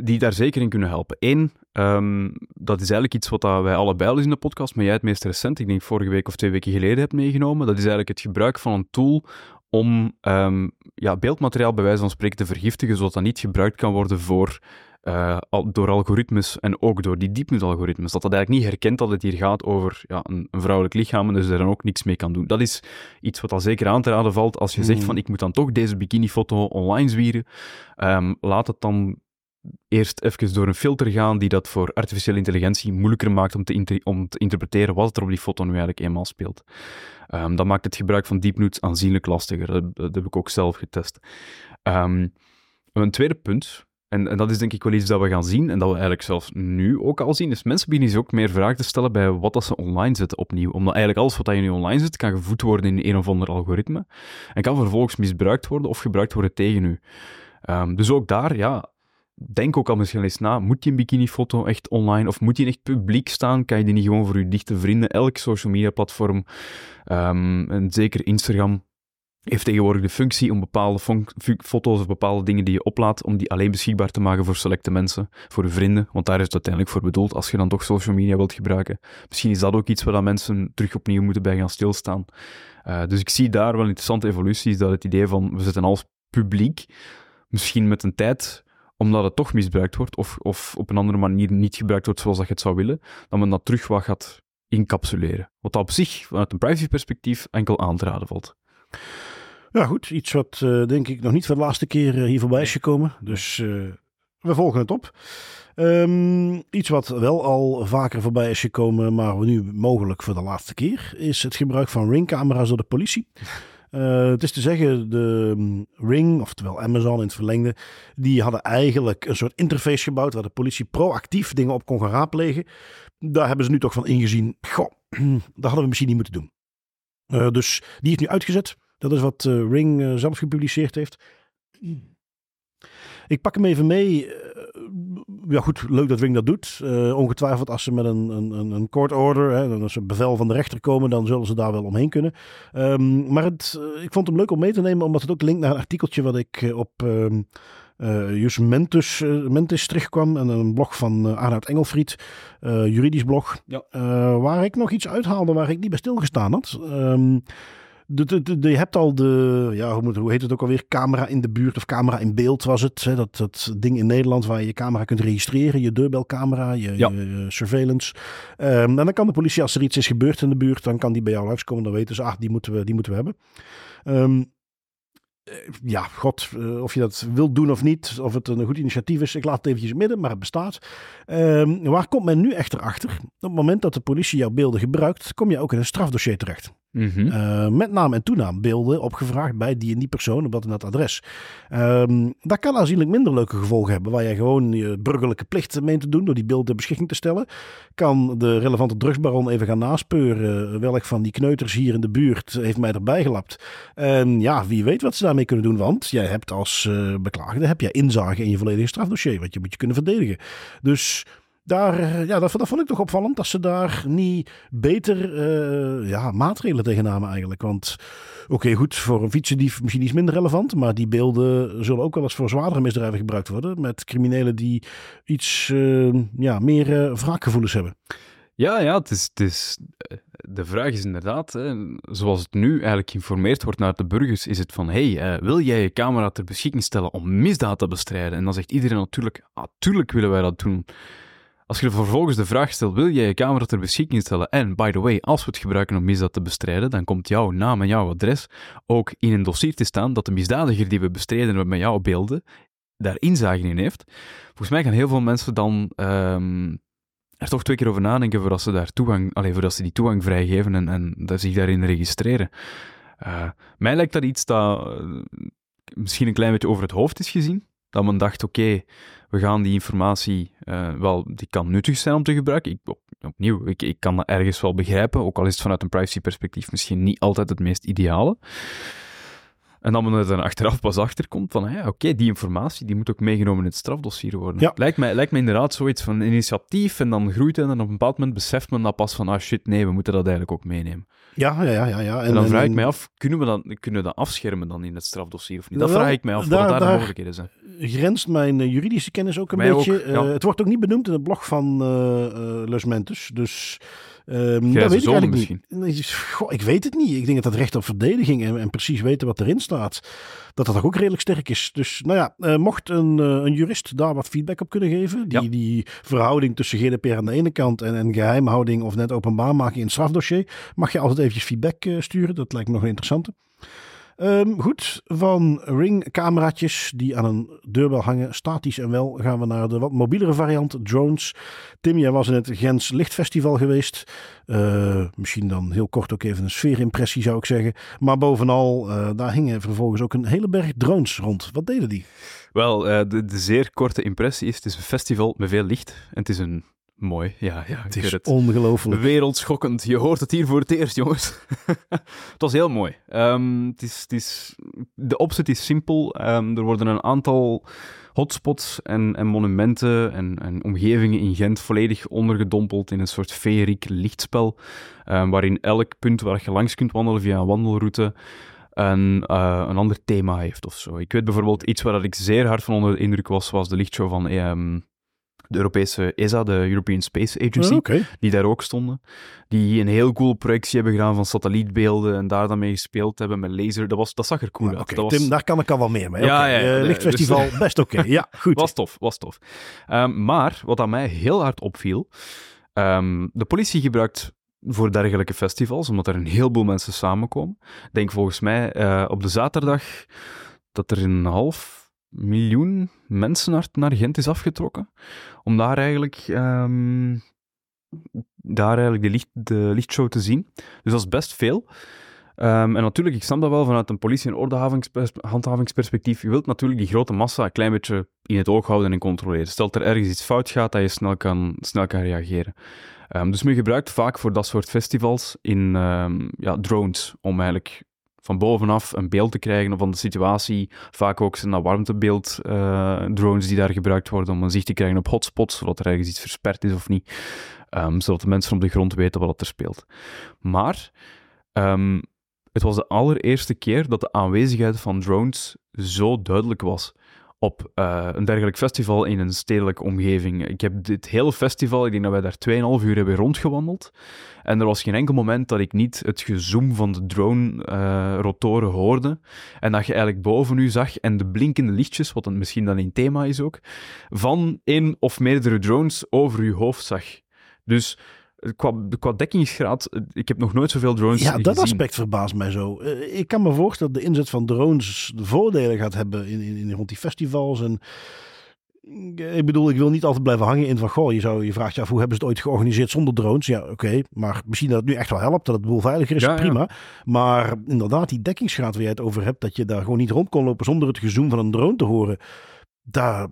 die daar zeker in kunnen helpen. Eén, um, dat is eigenlijk iets wat wij allebei al eens in de podcast, maar jij het meest recent, ik denk vorige week of twee weken geleden hebt meegenomen. Dat is eigenlijk het gebruik van een tool om um, ja, beeldmateriaal bij wijze van spreken te vergiftigen, zodat dat niet gebruikt kan worden voor uh, door algoritmes en ook door die diepnut-algoritmes. Dat dat eigenlijk niet herkent dat het hier gaat over ja, een, een, vrouwelijk lichaam en dus er dan ook niks mee kan doen. Dat is iets wat al zeker aan te raden valt als je mm. zegt van ik moet dan toch deze bikinifoto online zwieren. Um, laat het dan eerst even door een filter gaan die dat voor artificiële intelligentie moeilijker maakt om te, om te interpreteren wat er op die foto nu eigenlijk eenmaal speelt. Um, dat maakt het gebruik van deep aanzienlijk lastiger. Dat, dat, heb ik ook zelf getest. Um, een tweede punt en, en, dat is denk ik wel iets dat we gaan zien, en dat we eigenlijk zelfs nu ook al zien, is mensen beginnen zich ook meer vragen te stellen bij wat dat ze online zetten opnieuw. Omdat eigenlijk alles wat je nu online zet, kan gevoed worden in een of ander algoritme, en kan vervolgens misbruikt worden of gebruikt worden tegen u. Um, dus ook daar, ja, denk ook al misschien eens na, moet je een bikinifoto echt online, of moet die echt publiek staan? Kan je die niet gewoon voor je dichte vrienden, elk social media platform, um, en zeker Instagram, heeft tegenwoordig de functie om bepaalde foto's of bepaalde dingen die je oplaadt, om die alleen beschikbaar te maken voor selecte mensen, voor je vrienden, want daar is het uiteindelijk voor bedoeld als je dan toch social media wilt gebruiken. Misschien is dat ook iets waar mensen terug opnieuw moeten bij gaan stilstaan. Uh, dus ik zie daar wel interessante evoluties, dat het idee van we zetten alles publiek, misschien met een tijd omdat het toch misbruikt wordt, of, of op een andere manier niet gebruikt wordt zoals dat je het zou willen, dat men dat terug wat gaat encapsuleren. Wat op zich, vanuit een privacyperspectief, enkel aan te raden valt. Ja, goed. Iets wat uh, denk ik nog niet voor de laatste keer uh, hier voorbij is gekomen. Dus uh, we volgen het op. Um, iets wat wel al vaker voorbij is gekomen, maar nu mogelijk voor de laatste keer, is het gebruik van ringcamera's door de politie. Uh, het is te zeggen, de um, Ring, oftewel Amazon in het verlengde, die hadden eigenlijk een soort interface gebouwd waar de politie proactief dingen op kon gaan raadplegen. Daar hebben ze nu toch van ingezien, goh, *clears throat* dat hadden we misschien niet moeten doen. Uh, dus die is nu uitgezet. Dat is wat uh, Ring zelf gepubliceerd heeft. Ik pak hem even mee. ja, goed, leuk dat Ring dat doet. Uh, ongetwijfeld als ze met een, een, een court order, hè, als ze bevel van de rechter komen, dan zullen ze daar wel omheen kunnen. Um, maar het, uh, ik vond hem leuk om mee te nemen, omdat het ook linkt naar een artikeltje wat ik uh, op um, Jus Mentus, Mentis terugkwam. En een blog van Arnoud Engelfried, juridisch blog. Ja. waar ik nog iets uithaalde waar ik niet bij stilgestaan had. Um, je hebt al de, ja, hoe, moet, hoe heet het ook alweer? Camera in de buurt of camera in beeld was het. Hè? Dat, dat ding in Nederland waar je je camera kunt registreren. Je deurbelcamera, je, ja. je surveillance. Um, en dan kan de politie, als er iets is gebeurd in de buurt, dan kan die bij jou langskomen. Dan weten ze, ah, die moeten we, die moeten we hebben. Um, ja, god, of je dat wilt doen of niet, of het een goed initiatief is, ik laat het eventjes midden, maar het bestaat. Um, waar komt men nu echter achter? Op het moment dat de politie jouw beelden gebruikt, kom je ook in een strafdossier terecht. Mm -hmm. uh, met naam en toenaam beelden opgevraagd bij die en die persoon op dat en dat adres. Um, dat kan aanzienlijk minder leuke gevolgen hebben, waar je gewoon je burgerlijke plicht meent te doen door die beelden beschikking te stellen. Kan de relevante drugsbaron even gaan naspeuren welk van die kneuters hier in de buurt heeft mij erbij gelapt. En ja, wie weet wat ze daarmee kunnen doen, want jij hebt als uh, beklaagde heb jij inzage in je volledige strafdossier, wat je moet je kunnen verdedigen. Dus daar, eh, ja, dat, vond ik toch opvallend dat ze daar niet beter uh, ja, maatregelen tegen namen eigenlijk. Want oké, goed, voor een fietsendief misschien iets minder relevant, maar die beelden zullen ook wel eens voor zwaardere misdrijven gebruikt worden. Met criminelen die iets ja, meer wraakgevoelens hebben. Ja, ja, het is, het is, de vraag is inderdaad, hè, zoals het nu eigenlijk geïnformeerd wordt naar de burgers, is het van, hey, wil jij je camera ter beschikking stellen om misdaad te bestrijden? En dan zegt iedereen natuurlijk, natuurlijk willen wij dat doen. Als je vervolgens de vraag stelt, wil jij je camera ter beschikking stellen? En, by the way, als we het gebruiken om misdaad te bestrijden, dan komt jouw naam en jouw adres ook in een dossier te staan dat de misdadiger die we bestreden met jouw beelden, daar inzage in heeft. Volgens mij gaan heel veel mensen dan um, er toch twee keer over nadenken voordat ze, daar toegang, allez, voordat ze die toegang vrijgeven en, en dat zich daarin registreren. Uh, mij lijkt dat iets dat uh, misschien een klein beetje over het hoofd is gezien. Dat men dacht, oké, we gaan die informatie uh, wel, die kan nuttig zijn om te gebruiken. Ik, op, opnieuw, ik, ik kan dat ergens wel begrijpen, ook al is het vanuit een privacyperspectief misschien niet altijd het meest ideale. En dan men er dan achteraf pas achter komt van, ja, oké, okay, die informatie die moet ook meegenomen in het strafdossier worden. Ja. Lijkt, mij, lijkt mij inderdaad zoiets van initiatief en dan groeit het en op een bepaald moment beseft men dat pas van, ah shit, nee, we moeten dat eigenlijk ook meenemen. Ja, ja, ja. ja. En, en dan vraag ik mij af, kunnen we, dan, kunnen we dat afschermen dan in het strafdossier of niet? Dat vraag ik mij af, daar, wat daar, de mogelijkheden zijn. grenst mijn uh, juridische kennis ook een mij beetje. Ook, ja. uh, het wordt ook niet benoemd in het blog van uh, Les Mentes, dus... Um, dat weet ik eigenlijk niet. Goh, ik weet het niet. Ik denk dat dat recht op verdediging en, en, precies weten wat erin staat, dat dat ook redelijk sterk is. Dus nou ja, uh, mocht een, uh, een jurist daar wat feedback op kunnen geven, die, ja. die verhouding tussen GDPR aan de ene kant en, en geheimhouding of net openbaar maken in het strafdossier, mag je altijd eventjes feedback uh, sturen. Dat lijkt me nog een interessante. Um, goed, van ringcameraatjes die aan een deurbel hangen, statisch en wel, gaan we naar de wat mobielere variant, drones. Tim, jij was in het Gens Lichtfestival geweest. Uh, misschien dan heel kort ook even een sfeerimpressie zou ik zeggen. Maar bovenal, uh, daar hingen vervolgens ook een hele berg drones rond. Wat deden die? Wel, de, de, zeer korte impressie is, het is een festival met veel licht. En het is een Mooi, ja. ja het is ongelooflijk. Wereldschokkend. Je hoort het hier voor het eerst, jongens. *laughs* het was heel mooi. Um, het is, het is, de opzet is simpel. Um, er worden een aantal hotspots en, en monumenten en, en, omgevingen in Gent volledig ondergedompeld in een soort feeriek lichtspel, um, waarin elk punt waar je langs kunt wandelen via een wandelroute een, uh, een ander thema heeft of zo. Ik weet bijvoorbeeld iets waar ik zeer hard van onder de indruk was, was de lichtshow van de Europese ESA, de European Space Agency, okay. die daar ook stonden. Die een heel cool projectie hebben gedaan van satellietbeelden en daar dan mee gespeeld hebben met laser. Dat, was, dat zag er cool ja, uit. Okay. Tim, daar kan ik al wel meer mee. Ja, okay. ja, uh, Lichtfestival, dus, *laughs* best oké. Ja, goed. Was tof, was tof. Um, maar wat aan mij heel hard opviel, um, de politie gebruikt voor dergelijke festivals, omdat er een heleboel mensen samenkomen. Denk volgens mij uh, op de zaterdag dat er een half miljoen mensen naar, Gent is afgetrokken. Om daar eigenlijk, um, daar eigenlijk de, licht, de lichtshow te zien. Dus dat is best veel. Ehm, en natuurlijk, ik snap dat wel vanuit een politie- en ordehandhavingsperspectief. Je wilt natuurlijk die grote massa een klein beetje in het oog houden en controleren. Stelt er ergens iets fout gaat, dat je snel kan, snel kan reageren. Um, dus men gebruikt vaak voor dat soort festivals in ja, drones om eigenlijk van bovenaf een beeld te krijgen van de situatie. Vaak ook zijn dat warmtebeeld uh, drones die daar gebruikt worden om een zicht te krijgen op hotspots, zodat er ergens iets versperd is of niet. Um, zodat de mensen op de grond weten wat er speelt. Maar um, het was de allereerste keer dat de aanwezigheid van drones zo duidelijk was op uh, een dergelijk festival in een stedelijke omgeving. Ik heb dit hele festival, ik denk dat wij daar 2,5 uur hebben rondgewandeld. En er was geen enkel moment dat ik niet het gezoom van de drone-rotoren uh, hoorde. En dat je eigenlijk boven u zag en de blinkende lichtjes, wat dan misschien dan een thema is ook, van één of meerdere drones over uw hoofd zag. Dus Qua, qua dekkingsgraad, ik heb nog nooit zoveel drones Ja, gezien. dat aspect verbaast mij zo. Uh, ik kan me voorstellen dat de inzet van drones de voordelen gaat hebben in, in, in rond die festivals. En ik bedoel, ik wil niet altijd blijven hangen in van, goh, je, zou, je vraagt je af hoe hebben ze het ooit georganiseerd zonder drones? Ja, oké, okay, maar misschien dat het nu echt wel helpt, dat het boel veiliger is, ja, prima. Ja. Maar inderdaad, die dekkingsgraad waar jij het over hebt, dat je daar gewoon niet rond kon lopen zonder het gezoom van een drone te horen, daar,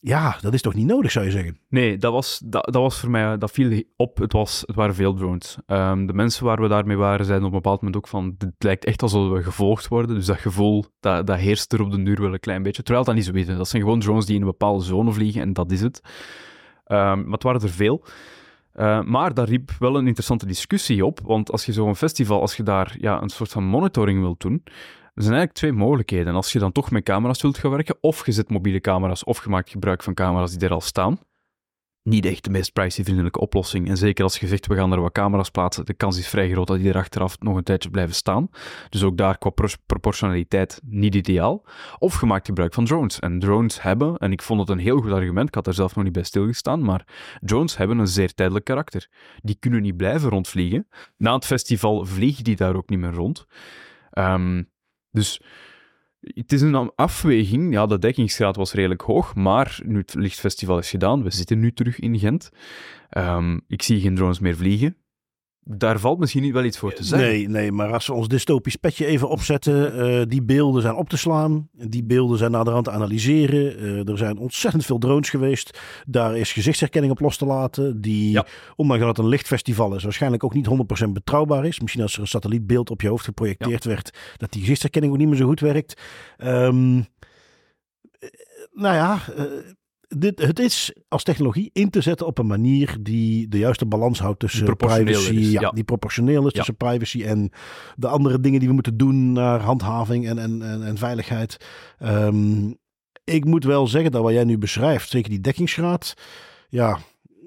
ja, dat is toch niet nodig, zou je zeggen? Nee, dat was, dat, was voor mij, dat viel op. Het, was, het waren veel drones. Um, de mensen waar we daarmee waren, zeiden op een bepaald moment ook van, het lijkt echt alsof we gevolgd worden. Dus dat gevoel, dat, dat heerst er op de duur wel een klein beetje. Terwijl dat niet zo is. Dat zijn gewoon drones die in een bepaalde zone vliegen en dat is het. Um, maar het waren er veel. Uh, maar dat riep wel een interessante discussie op, want als je zo'n festival, als je daar ja, een soort van monitoring wilt doen, er zijn eigenlijk twee mogelijkheden. Als je dan toch met camera's wilt gaan werken, of je zet mobiele camera's, of je maakt gebruik van camera's die er al staan. Niet echt de meest privacyvriendelijke oplossing. En zeker als je zegt, we gaan er wat camera's plaatsen, de kans is vrij groot dat die er achteraf nog een tijdje blijven staan. Dus ook daar qua pro proportionaliteit niet ideaal. Of je maakt gebruik van drones. En drones hebben, en ik vond het een heel goed argument, ik had er zelf nog niet bij stilgestaan, maar drones hebben een zeer tijdelijk karakter. Die kunnen niet blijven rondvliegen. Na het festival vliegen die daar ook niet meer rond. Um, dus het is een afweging. Ja, de dekkingsgraad was redelijk hoog, maar nu het lichtfestival is gedaan, we zitten nu terug in Gent. Um, ik zie geen drones meer vliegen. Daar valt misschien niet wel iets voor te zeggen. Nee, nee, maar als we ons dystopisch petje even opzetten, uh, die beelden zijn op te slaan. Die beelden zijn naderhand te analyseren. Uh, er zijn ontzettend veel drones geweest. Daar is gezichtsherkenning op los te laten. Die, ja. ondanks dat het een lichtfestival is, waarschijnlijk ook niet 100% betrouwbaar is. Misschien als er een satellietbeeld op je hoofd geprojecteerd ja. werd, dat die gezichtsherkenning ook niet meer zo goed werkt. Um, nou ja, dit, het is als technologie in te zetten op een manier die de juiste balans houdt tussen privacy, is, ja, ja. die proportioneel is tussen privacy en de andere dingen die we moeten doen naar handhaving en, en, en, en veiligheid. Um, ik moet wel zeggen dat wat jij nu beschrijft, zeker die dekkingsgraad, ja,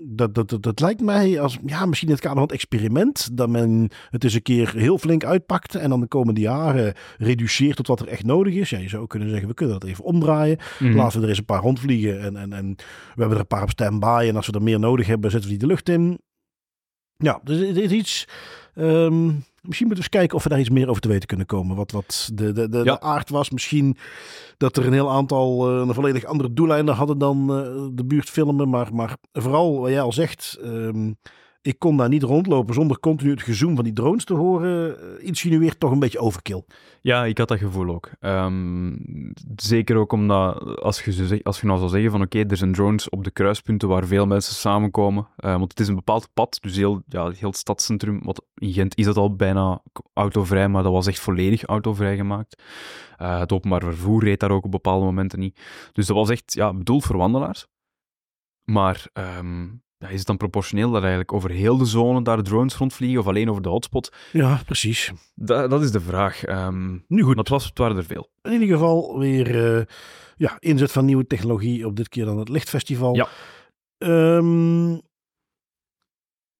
dat, dat, dat, dat, lijkt mij als ja, misschien in het kader van het experiment. Dat men het eens een keer heel flink uitpakt. En dan de komende jaren reduceert tot wat er echt nodig is. Ja, je zou kunnen zeggen, we kunnen dat even omdraaien. Mm. Laten we er eens een paar rondvliegen. En, en, en we hebben er een paar op standby. En als we er meer nodig hebben, zetten we die de lucht in. Ja, dus het is iets. Um, Misschien moeten we eens kijken of we daar iets meer over te weten kunnen komen. Wat, wat de, de, de, ja. de aard was. Misschien dat er een heel aantal uh, een volledig andere doeleinden hadden dan uh, de buurt filmen. Maar, maar vooral wat jij al zegt. Um, ik kon daar niet rondlopen zonder continu het gezoom van die drones te horen. Uh, insinueert toch een beetje overkill. Ja, ik had dat gevoel ook. Um, zeker ook omdat als je, als je nou zou zeggen van oké, er zijn drones op de kruispunten waar veel mensen samenkomen. Uh, want het is een bepaald pad, dus heel, ja, heel het stadscentrum. Wat in Gent is het al bijna autovrij, maar dat was echt volledig autovrij gemaakt. Uh, het openbaar vervoer reed daar ook op bepaalde momenten niet. Dus dat was echt ja, bedoeld voor wandelaars. Maar um, ja, is het dan proportioneel dat eigenlijk over heel de zone daar drones rondvliegen of alleen over de hotspot? Ja, precies. Da dat is de vraag. Um, nu goed. Dat was, het waren er veel. In ieder geval weer uh, ja, inzet van nieuwe technologie op dit keer dan het Lichtfestival. Ja. Um,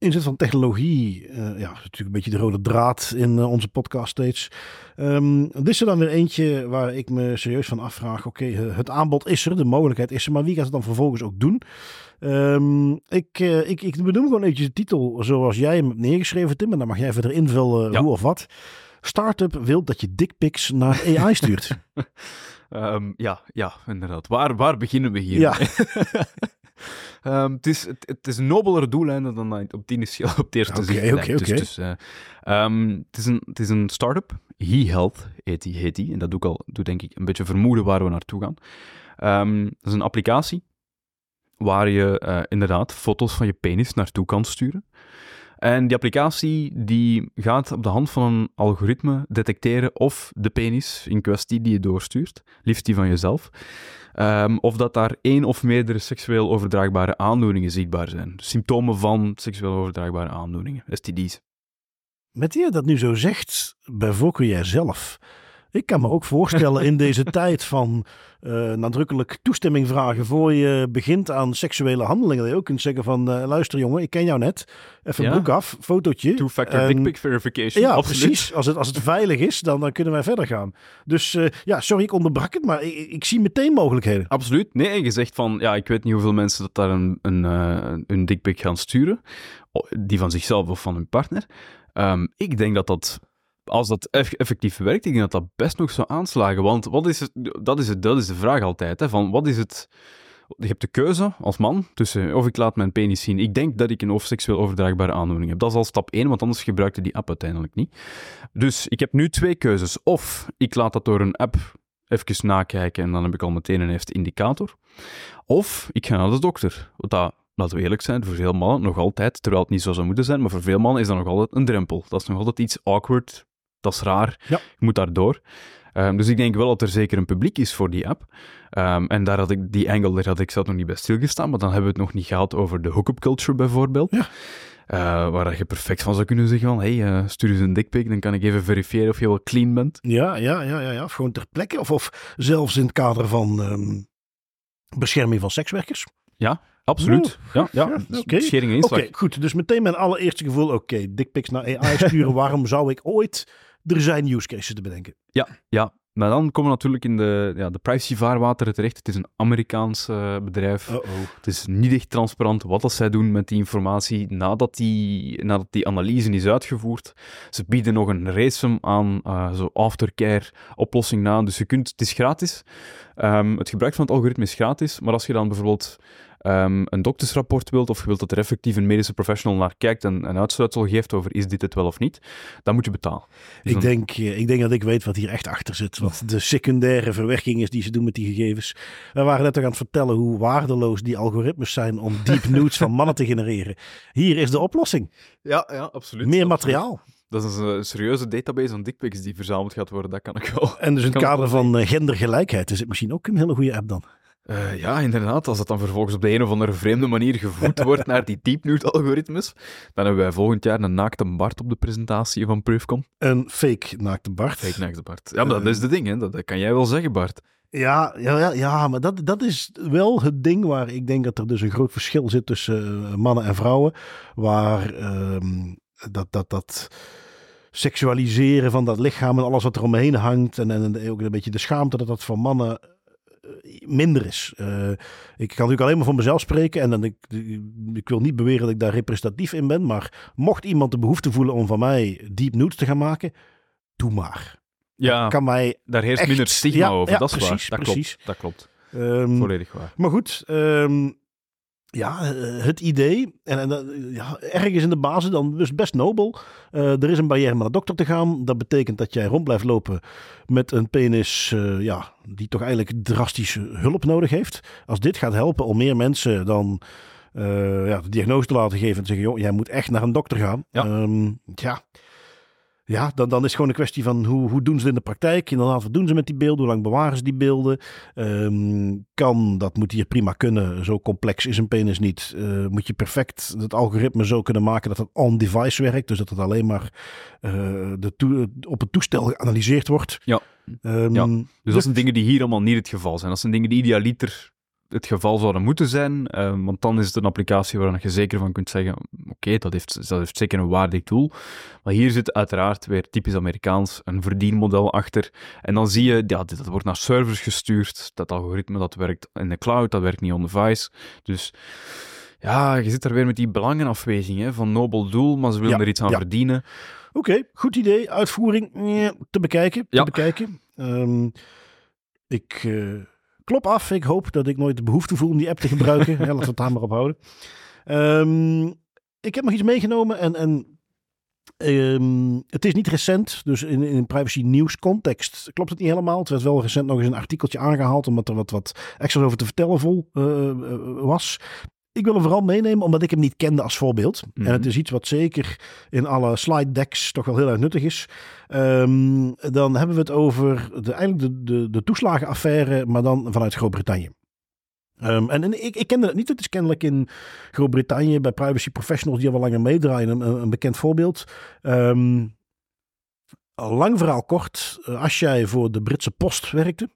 inzet van technologie, uh, ja, natuurlijk een beetje de rode draad in uh, onze podcast steeds. Um, dit is er dan weer eentje waar ik me serieus van afvraag. Oké, okay, het aanbod is er, de mogelijkheid is er, maar wie gaat het dan vervolgens ook doen? Um, ik, ik, ik benoem gewoon eventjes de titel zoals jij hem hebt neergeschreven, Tim. En dan mag jij verder invullen ja. hoe of wat. Startup wil dat je dickpics naar *laughs* AI stuurt. um, ja, ja, inderdaad. Waar, waar beginnen we hier? Ja. *laughs* Ehm, het, is, het, het is een nobeler doeleinden dan op initieel op het eerste zicht. Dus-. Dus, het, is een, het is een start-up. He-Health heet die, heet die. En dat doe ik al, doe denk ik een beetje vermoeden waar we naartoe gaan. Ehm, dat is een applicatie waar je eh, inderdaad foto's van je penis naartoe kan sturen. En die applicatie die gaat op de hand van een algoritme detecteren of de penis in kwestie die je doorstuurt, liefst die van jezelf, ehm, of dat daar één of meerdere seksueel overdraagbare aandoeningen zichtbaar zijn. Symptomen van seksueel overdraagbare aandoeningen, STD's. Met die je dat nu zo zegt, voorkeur jij zelf. Ik kan me ook voorstellen in deze *laughs* tijd van eh, nadrukkelijk toestemming vragen voor je begint aan seksuele handelingen. Dat je ook kunt zeggen van, eh, luister jongen, ik ken jou net. Even Ja. broek af, fotootje. Two-factor dick pic verification. Ja, absoluut. precies. Als het, als het *laughs* veilig is, dan, dan kunnen wij verder gaan. Dus eh, ja, sorry, ik onderbrak het, maar ik, ik zie meteen mogelijkheden. Absoluut. Nee, en je zegt van, ja, ik weet niet hoeveel mensen dat daar een, een, een dickpic gaan sturen. Die van zichzelf of van hun partner. Ehm, ik denk dat dat, als dat eff- effectief werkt, ik denk dat dat best nog zou aanslagen. Want wat is het, dat, is het, dat is de vraag altijd. Hè, van wat is het... Je hebt de keuze als man tussen of ik laat mijn penis zien. Ik denk dat ik een seksueel overdraagbare aandoening heb. Dat is al stap 1, want anders gebruikte die app uiteindelijk niet. Dus ik heb nu twee keuzes. Of ik laat dat door een app even nakijken en dan heb ik al meteen een eerste indicator. Of ik ga naar de dokter. Dat, laten we eerlijk zijn, voor veel mannen nog altijd, terwijl het niet zo zou moeten zijn, maar voor veel mannen is dat nog altijd een drempel. Dat is nog altijd iets awkward. Dat is raar. Ja. Je moet daardoor. Ehm, dus ik denk wel dat er zeker een publiek is voor die app. Ehm, en daar had ik, die angle daar had ik zelf nog niet bij stilgestaan, maar dan hebben we het nog niet gehad over de hookup culture bijvoorbeeld. Ja. Eh, waar je perfect van zou kunnen zeggen van, hey, eh, stuur eens een dickpic, dan kan ik even verifiëren of je wel clean bent. Ja, ja, ja, ja, ja. Of gewoon ter plekke. Of, of zelfs in het kader van ehm, bescherming van sekswerkers. Absoluut. Ja, ja. Ja, oké. Schering Oké, goed. Dus meteen mijn allereerste gevoel. Oké, dickpics naar AI sturen. *laughs* Waarom zou ik ooit... Er zijn use cases te bedenken. Ja, maar dan komen we natuurlijk in de, ja, de privacy-vaarwateren terecht. Het is een Amerikaans eh, bedrijf. Uh-oh. Het is niet echt transparant wat dat zij doen met die informatie nadat die, nadat die analyse is uitgevoerd. Ze bieden nog een ransom aan, eh, zo aftercare oplossing na. Dus je kunt, het is gratis. Ehm, het gebruik van het algoritme is gratis, maar als je dan bijvoorbeeld ehm, een doktersrapport wilt, of je wilt dat er effectief een medische professional naar kijkt en een uitsluitsel geeft over is dit het wel of niet, dan moet je betalen. Dus Ik dan- denk, eh, ik denk dat ik weet wat hier echt achter zit. Wat de secundaire verwerking is die ze doen met die gegevens. We waren net ook aan het vertellen hoe waardeloos die algoritmes zijn om deep *laughs* nudes van mannen te genereren. Hier is de oplossing. Ja, ja, absoluut. Meer Absoluut. materiaal. Dat is een serieuze database aan dickpics die verzameld gaat worden, dat kan ik wel. En dus *laughs* in het kader van eh, gendergelijkheid is het misschien ook een hele goede app dan. Eh, ja, inderdaad. Als dat dan vervolgens op de een of andere vreemde manier gevoed *laughs* wordt naar die deep algoritmes dan hebben wij volgend jaar een naakte Bart op de presentatie van Proofcom. Een fake naakte Bart. Fake naakte Bart. Ja, maar dat is de ding, hè. Dat, dat kan jij wel zeggen, Bart. Ja, ja, ja, ja maar dat, dat is wel het ding waar ik denk dat er dus een groot verschil zit tussen eh, mannen en vrouwen. Waar ehm, dat, dat, dat seksualiseren van dat lichaam en alles wat er omheen hangt. En, en ook een beetje de schaamte dat dat voor mannen eh, minder is. Eh, ik kan natuurlijk alleen maar voor mezelf spreken. En dan, ik, ik wil niet beweren dat ik daar representatief in ben. Maar mocht iemand de behoefte voelen om van mij deep nudes te gaan maken, doe maar. Ja, Kan mij... daar heerst echt- minder stigma ja, over. ja, dat is precies, waar. Dat precies. klopt. Dat klopt. ehm, Volledig waar. Maar goed, ehm, ja, eh, het idee, en, en dat, ja, ergens in de basis dan dus best nobel. Eh, er is een barrière om naar de dokter te gaan. Dat betekent dat jij rond blijft lopen met een penis eh, ja, die toch eigenlijk drastische hulp nodig heeft. Als dit gaat helpen om meer mensen dan eh, ja, de diagnose te laten geven en te zeggen, joh, jij moet echt naar een dokter gaan. Ja. Ehm, ja. Ja, dan, dan is het gewoon een kwestie van hoe, hoe doen ze het in de praktijk? Inderdaad, wat doen ze met die beelden? Hoe lang bewaren ze die beelden? Ehm, kan, dat moet hier prima kunnen. Zo complex is een penis niet. Eh, moet je perfect het algoritme zo kunnen maken dat het on-device werkt. Dus dat het alleen maar eh, de toe- op het toestel geanalyseerd wordt. Ja. Ehm, Ja. Dus dat zijn dingen die hier allemaal niet het geval zijn. Dat zijn dingen die idealiter het geval zouden moeten zijn. eh, want dan is het een applicatie waar je zeker van kunt zeggen: oké, dat, heeft, dat heeft zeker een waardig doel. Maar hier zit uiteraard weer typisch Amerikaans een verdienmodel achter. En dan zie je, ja, dit, dat wordt naar servers gestuurd. Dat algoritme dat werkt in de cloud, dat werkt niet on-device. Dus ja, je zit daar weer met die belangenafweging hè, van nobel doel, maar ze willen Ja, er iets aan ja. verdienen. Oké, goed idee. Uitvoering eh, te bekijken. Te Ja. bekijken. Ehm, ik eh, klop af. Ik hoop dat ik nooit de behoefte voel om die app te gebruiken. *laughs* ja, laten we het daar maar op houden. Ehm, ik heb nog iets meegenomen en, en ehm, het is niet recent, dus in, in privacy nieuws context klopt het niet helemaal. Het werd wel recent nog eens een artikeltje aangehaald, omdat er wat, wat extra over te vertellen vol uh, was. Ik wil hem vooral meenemen omdat ik hem niet kende als voorbeeld. En het Mhm. is iets wat zeker in alle slide decks toch wel heel erg nuttig is. Ehm, dan hebben we het over de, eigenlijk de, de, de toeslagenaffaire, maar dan vanuit Groot-Brittannië. Ehm, en, en ik, ik kende het niet. Het is kennelijk in Groot-Brittannië bij privacy professionals die al wel langer meedraaien een, bekend voorbeeld. Ehm, lang verhaal kort. Als jij voor de Britse post werkte,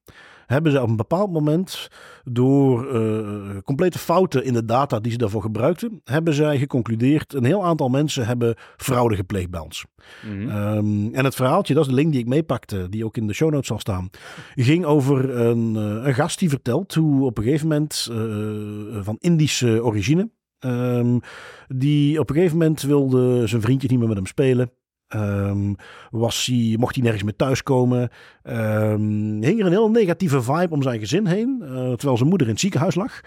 hebben ze op een bepaald moment door eh, complete fouten in de data die ze daarvoor gebruikten, hebben zij geconcludeerd een heel aantal mensen hebben fraude gepleegd bij ons. Mhm. Ehm, en het verhaaltje, dat is de link die ik meepakte, die ook in de show notes zal staan, ging over een, eh, een gast die vertelt hoe op een gegeven moment eh, van Indische origine, ehm, die op een gegeven moment wilde zijn vriendje niet meer met hem spelen. Ehm, was hij, mocht hij nergens meer thuiskomen. Ehm hing er een heel negatieve vibe om zijn gezin heen. eh, terwijl zijn moeder in het ziekenhuis lag.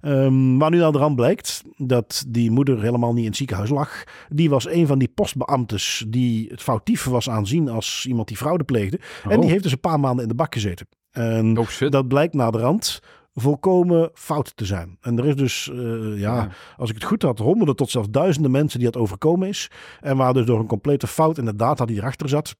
Ehm waar nu aan de rand blijkt dat die moeder helemaal niet in het ziekenhuis lag. Die was een van die postbeambtes die het foutief was aanzien als iemand die fraude pleegde. En die Oh. heeft dus een paar maanden in de bak gezeten. En Oh dat blijkt na de rand volkomen fout te zijn. En er is dus, eh, ja, Ja. als ik het goed had, honderden tot zelfs duizenden mensen die dat overkomen is. En waar dus door een complete fout in de data die erachter zat.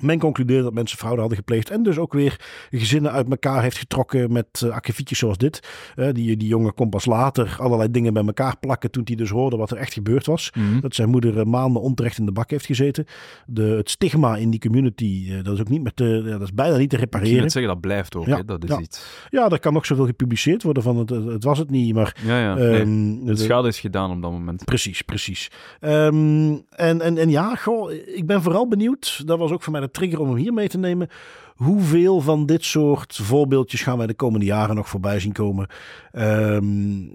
Men concludeerde dat mensen fraude hadden gepleegd. En dus ook weer gezinnen uit elkaar heeft getrokken met uh, akkefietjes zoals dit. Eh, die, die jongen kon pas later allerlei dingen bij elkaar plakken. toen hij dus hoorde wat er echt gebeurd was. Mhm. Dat zijn moeder eh, maanden onterecht in de bak heeft gezeten. De, het stigma in die community, dat is ook niet meer te, dat is bijna niet te Ik repareren. net zeggen, dat blijft ook. Ja, Hè? Dat is ja. iets. Ja, er kan nog zoveel gepubliceerd worden van het, het was het niet. Maar Ja, ja. nee. ehm, De de- schade is gedaan op dat moment. Precies, precies. Ehm, en, en, en ja, goh, ik ben vooral benieuwd. Dat was ook voor mij trigger om hem hier mee te nemen. Hoeveel van dit soort voorbeeldjes gaan wij de komende jaren nog voorbij zien komen? Ehm,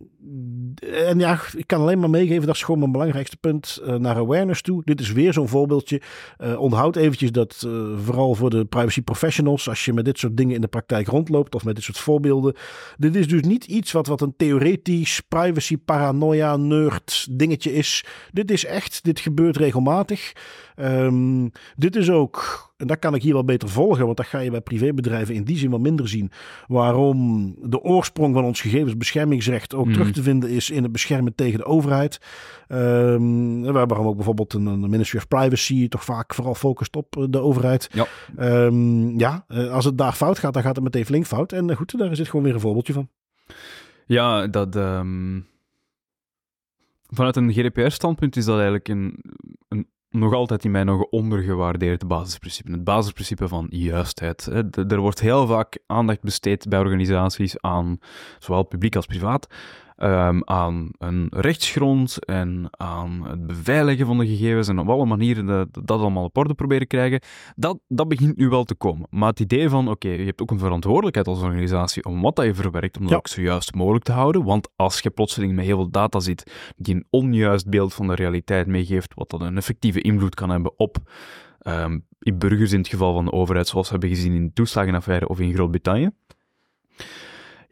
en ja, ik kan alleen maar meegeven, dat is gewoon mijn belangrijkste punt eh, naar awareness toe. Dit is weer zo'n voorbeeldje. Eh, onthoud eventjes dat eh, vooral voor de privacy professionals, als je met dit soort dingen in de praktijk rondloopt of met dit soort voorbeelden. Dit is dus niet iets wat, wat een theoretisch privacy paranoia nerd dingetje is. Dit is echt, dit gebeurt regelmatig. Ehm, dit is ook, en dat kan ik hier wel beter volgen, want dat ga je bij privébedrijven in die zin wel minder zien. Waarom de oorsprong van ons gegevensbeschermingsrecht ook Mhm. terug te vinden is in het beschermen tegen de overheid. Ehm, waarom ook bijvoorbeeld een, een Ministry of Privacy toch vaak vooral focust op eh, de overheid. Ja. Ehm, ja, eh, als het daar fout gaat, dan gaat het meteen flink fout. En eh, goed, daar is dit gewoon weer een voorbeeldje van. Ja, dat. ehm, Vanuit een GDPR-standpunt is dat eigenlijk een, een nog altijd in mij nog ondergewaardeerd basisprincipe. Het basisprincipe van juistheid. Er wordt heel vaak aandacht besteed bij organisaties aan, zowel publiek als privaat, ehm, aan een rechtsgrond en aan het beveiligen van de gegevens en op alle manieren dat, dat allemaal op orde proberen krijgen. Dat, dat begint nu wel te komen. Maar het idee van, oké, je hebt ook een verantwoordelijkheid als organisatie om wat dat je verwerkt, om dat Ja. ook zo juist mogelijk te houden. Want als je plotseling met heel veel data zit die een onjuist beeld van de realiteit meegeeft, wat dat een effectieve invloed kan hebben op ehm, in burgers in het geval van de overheid, zoals we hebben gezien in de toeslagenaffaire of in Groot-Brittannië.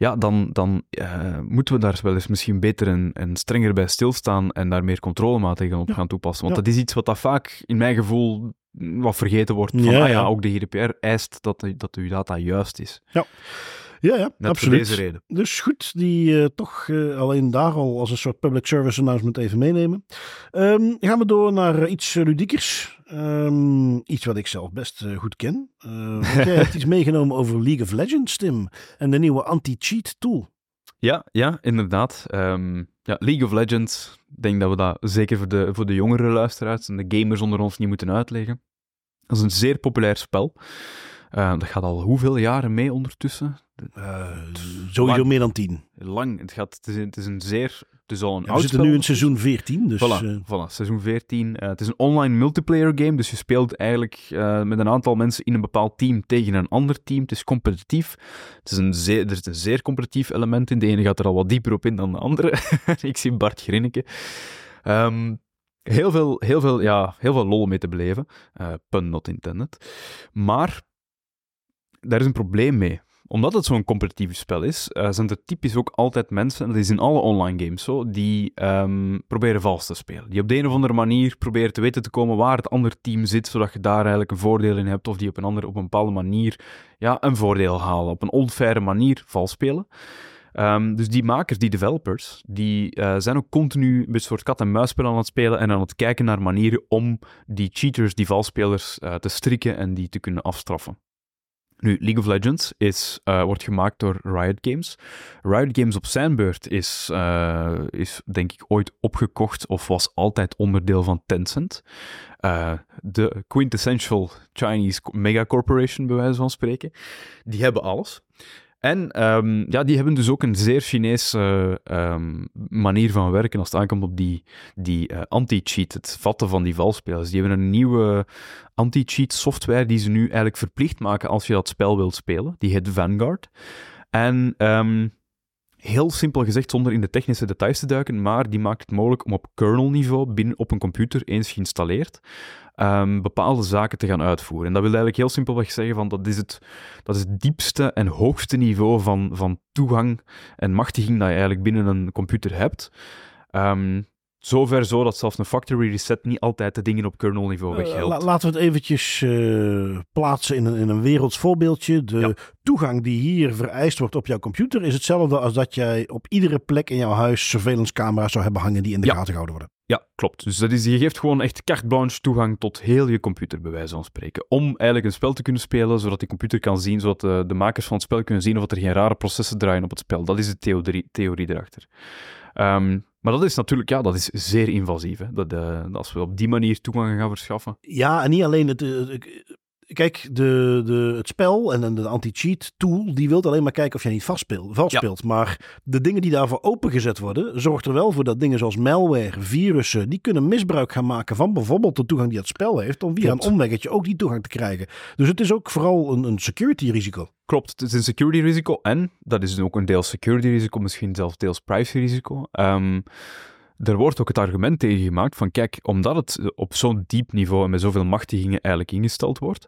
Ja, dan, dan eh, moeten we daar wel eens misschien beter en, en strenger bij stilstaan en daar meer controlemaatregelen op Ja. gaan toepassen. Want Ja. dat is iets wat dat vaak, in mijn gevoel, wat vergeten wordt. Van, Ja, ah ja. ook de GDPR eist dat, dat uw data juist is. Ja, ja, Net absoluut. voor deze reden. Dus goed, die eh, toch eh, alleen daar al als een soort public service announcement even meenemen. Ehm, gaan we door naar iets ludiekers. Ehm, iets wat ik zelf best eh, goed ken. *laughs* Jij hebt iets meegenomen over League of Legends, Tim. En de nieuwe anti-cheat tool. Ja, ja, inderdaad. Ehm, ja, League of Legends, ik denk dat we dat zeker voor de, voor de jongere luisteraars en de gamers onder ons niet moeten uitleggen. Dat is een zeer populair spel. Eh, dat gaat al hoeveel jaren mee ondertussen? Eh, sowieso Lang. meer dan tien. Lang. Het, gaat, het, is, een- het is een zeer... Het is al een Ja, we zitten spel nu in seizoen 14, dus... Voilà, eh, voilà, seizoen 14. Eh, het is een online multiplayer game, dus je speelt eigenlijk met een aantal mensen in een bepaald team tegen een ander team. Het is competitief. Het is een zeer, er is een zeer competitief element in. De ene gaat er al wat dieper op in dan de andere. *laughs* Ik zie Bart grinniken. Ehm, heel, veel, heel, veel, ja, heel veel lol mee te beleven. Pun not intended. Maar daar is een probleem mee. omdat het zo'n competitief spel is, uh, zijn er typisch ook altijd mensen, en dat is in alle online games zo, die um, proberen vals te spelen. Die op de een of andere manier proberen te weten te komen waar het andere team zit, zodat je daar eigenlijk een voordeel in hebt, of die op een, andere, op een bepaalde manier ja, een voordeel halen. Op een onfaire manier vals spelen. Um, dus die makers, die developers, die uh, zijn ook continu een soort kat-en-muisspel aan het spelen en aan het kijken naar manieren om die cheaters, die valspelers, uh, te strikken en die te kunnen afstraffen. Nu, League of Legends is, uh, wordt gemaakt door Riot Games. Riot Games op zijn beurt is, uh, is denk ik ooit opgekocht of was altijd onderdeel van Tencent. Uh, de quintessential Chinese megacorporation, bij wijze van spreken. Die hebben alles. En um, ja, die hebben dus ook een zeer Chinese um, manier van werken als het aankomt op die, die uh, anti-cheat, het vatten van die valspelers. Die hebben een nieuwe anti-cheat software die ze nu eigenlijk verplicht maken als je dat spel wilt spelen. Die heet Vanguard. En um, heel simpel gezegd, zonder in de technische details te duiken, maar die maakt het mogelijk om op kernel-niveau binnen op een computer, eens geïnstalleerd, um, bepaalde zaken te gaan uitvoeren. En dat wil eigenlijk heel simpelweg zeggen van dat is het, dat is het diepste en hoogste niveau van, van toegang en machtiging dat je eigenlijk binnen een computer hebt. Um, Zover zo dat zelfs een factory reset niet altijd de dingen op kernel-niveau Uh, weghelpt. laten we het eventjes uh, plaatsen in een, in een werelds voorbeeldje. De ja. toegang die hier vereist wordt op jouw computer is hetzelfde als dat jij op iedere plek in jouw huis surveillance camera's zou hebben hangen die in de ja. gaten gehouden worden. Ja, klopt. Dus dat is, je geeft gewoon echt carte blanche toegang tot heel je computer, bij wijze van spreken. Om eigenlijk een spel te kunnen spelen, zodat die computer kan zien, zodat de, de makers van het spel kunnen zien of er geen rare processen draaien op het spel. Dat is de theorie, theorie erachter. Um, maar dat is natuurlijk, ja, dat is zeer invasief. Hè? Dat, uh, als we op die manier toegang gaan verschaffen. Ja, en niet alleen het. Uh, kijk, de, de, het spel en de anti-cheat tool, die wil alleen maar kijken of jij niet vastspeelt, valspeelt. Ja. Maar de dingen die daarvoor opengezet worden, zorgt er wel voor dat dingen zoals malware, virussen, die kunnen misbruik gaan maken van bijvoorbeeld de toegang die het spel heeft, om via Klopt. een omweggetje ook die toegang te krijgen. Dus het is ook vooral een, een security risico. Klopt, het is een security risico en dat is ook een deel security risico, misschien zelfs deels privacy risico. Um, er wordt ook het argument tegen gemaakt van kijk, omdat het op zo'n diep niveau en met zoveel machtigingen eigenlijk ingesteld wordt,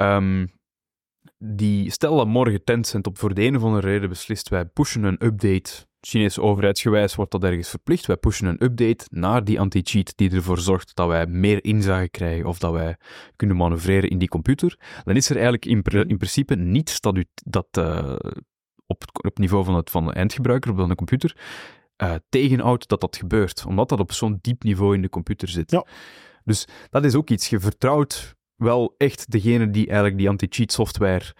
um, die, stel dat morgen Tencent op voor de een of andere reden beslist, wij pushen een update, Chinese overheidsgewijs wordt dat ergens verplicht, wij pushen een update naar die anti-cheat die ervoor zorgt dat wij meer inzage krijgen of dat wij kunnen manoeuvreren in die computer, dan is er eigenlijk in, in principe niets dat, u, dat uh, op, op niveau van, het, van de eindgebruiker, van de computer, uh, tegenhoudt dat dat gebeurt, omdat dat op zo'n diep niveau in de computer zit. Ja. Dus dat is ook iets. Je vertrouwt wel echt degene die eigenlijk die anti-cheat software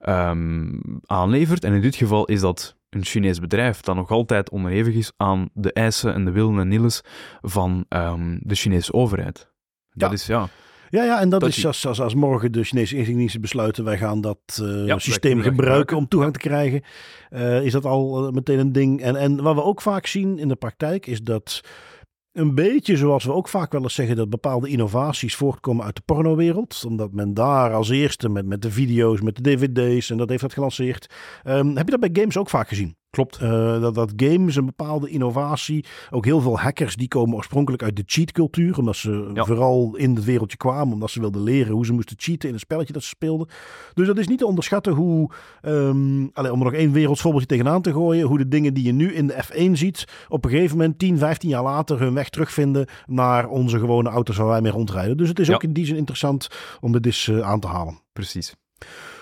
um, aanlevert. En in dit geval is dat een Chinees bedrijf dat nog altijd onderhevig is aan de eisen en de willen en nilles van um, de Chinese overheid. Dat ja. is ja. Ja, ja, en dat, dat is als, als, als morgen de Chinese inlichtingendiensten besluiten, wij gaan dat uh, ja, systeem gebruiken, gebruiken om toegang te krijgen, uh, is dat al uh, meteen een ding. En, en wat we ook vaak zien in de praktijk is dat een beetje zoals we ook vaak wel eens zeggen dat bepaalde innovaties voortkomen uit de pornowereld. Omdat men daar als eerste met, met de video's, met de dvd's en dat heeft dat gelanceerd. Um, heb je dat bij games ook vaak gezien? Klopt. Uh, dat, dat games een bepaalde innovatie. Ook heel veel hackers die komen oorspronkelijk uit de cheatcultuur. Omdat ze ja. vooral in het wereldje kwamen. Omdat ze wilden leren hoe ze moesten cheaten in het spelletje dat ze speelden. Dus dat is niet te onderschatten hoe. Um, allez, om er nog één wereldsvoorbeeldje tegenaan te gooien. Hoe de dingen die je nu in de F1 ziet. op een gegeven moment 10, 15 jaar later hun weg terugvinden. naar onze gewone auto's waar wij mee rondrijden. Dus het is ja. ook in die zin interessant om dit eens uh, aan te halen. Precies.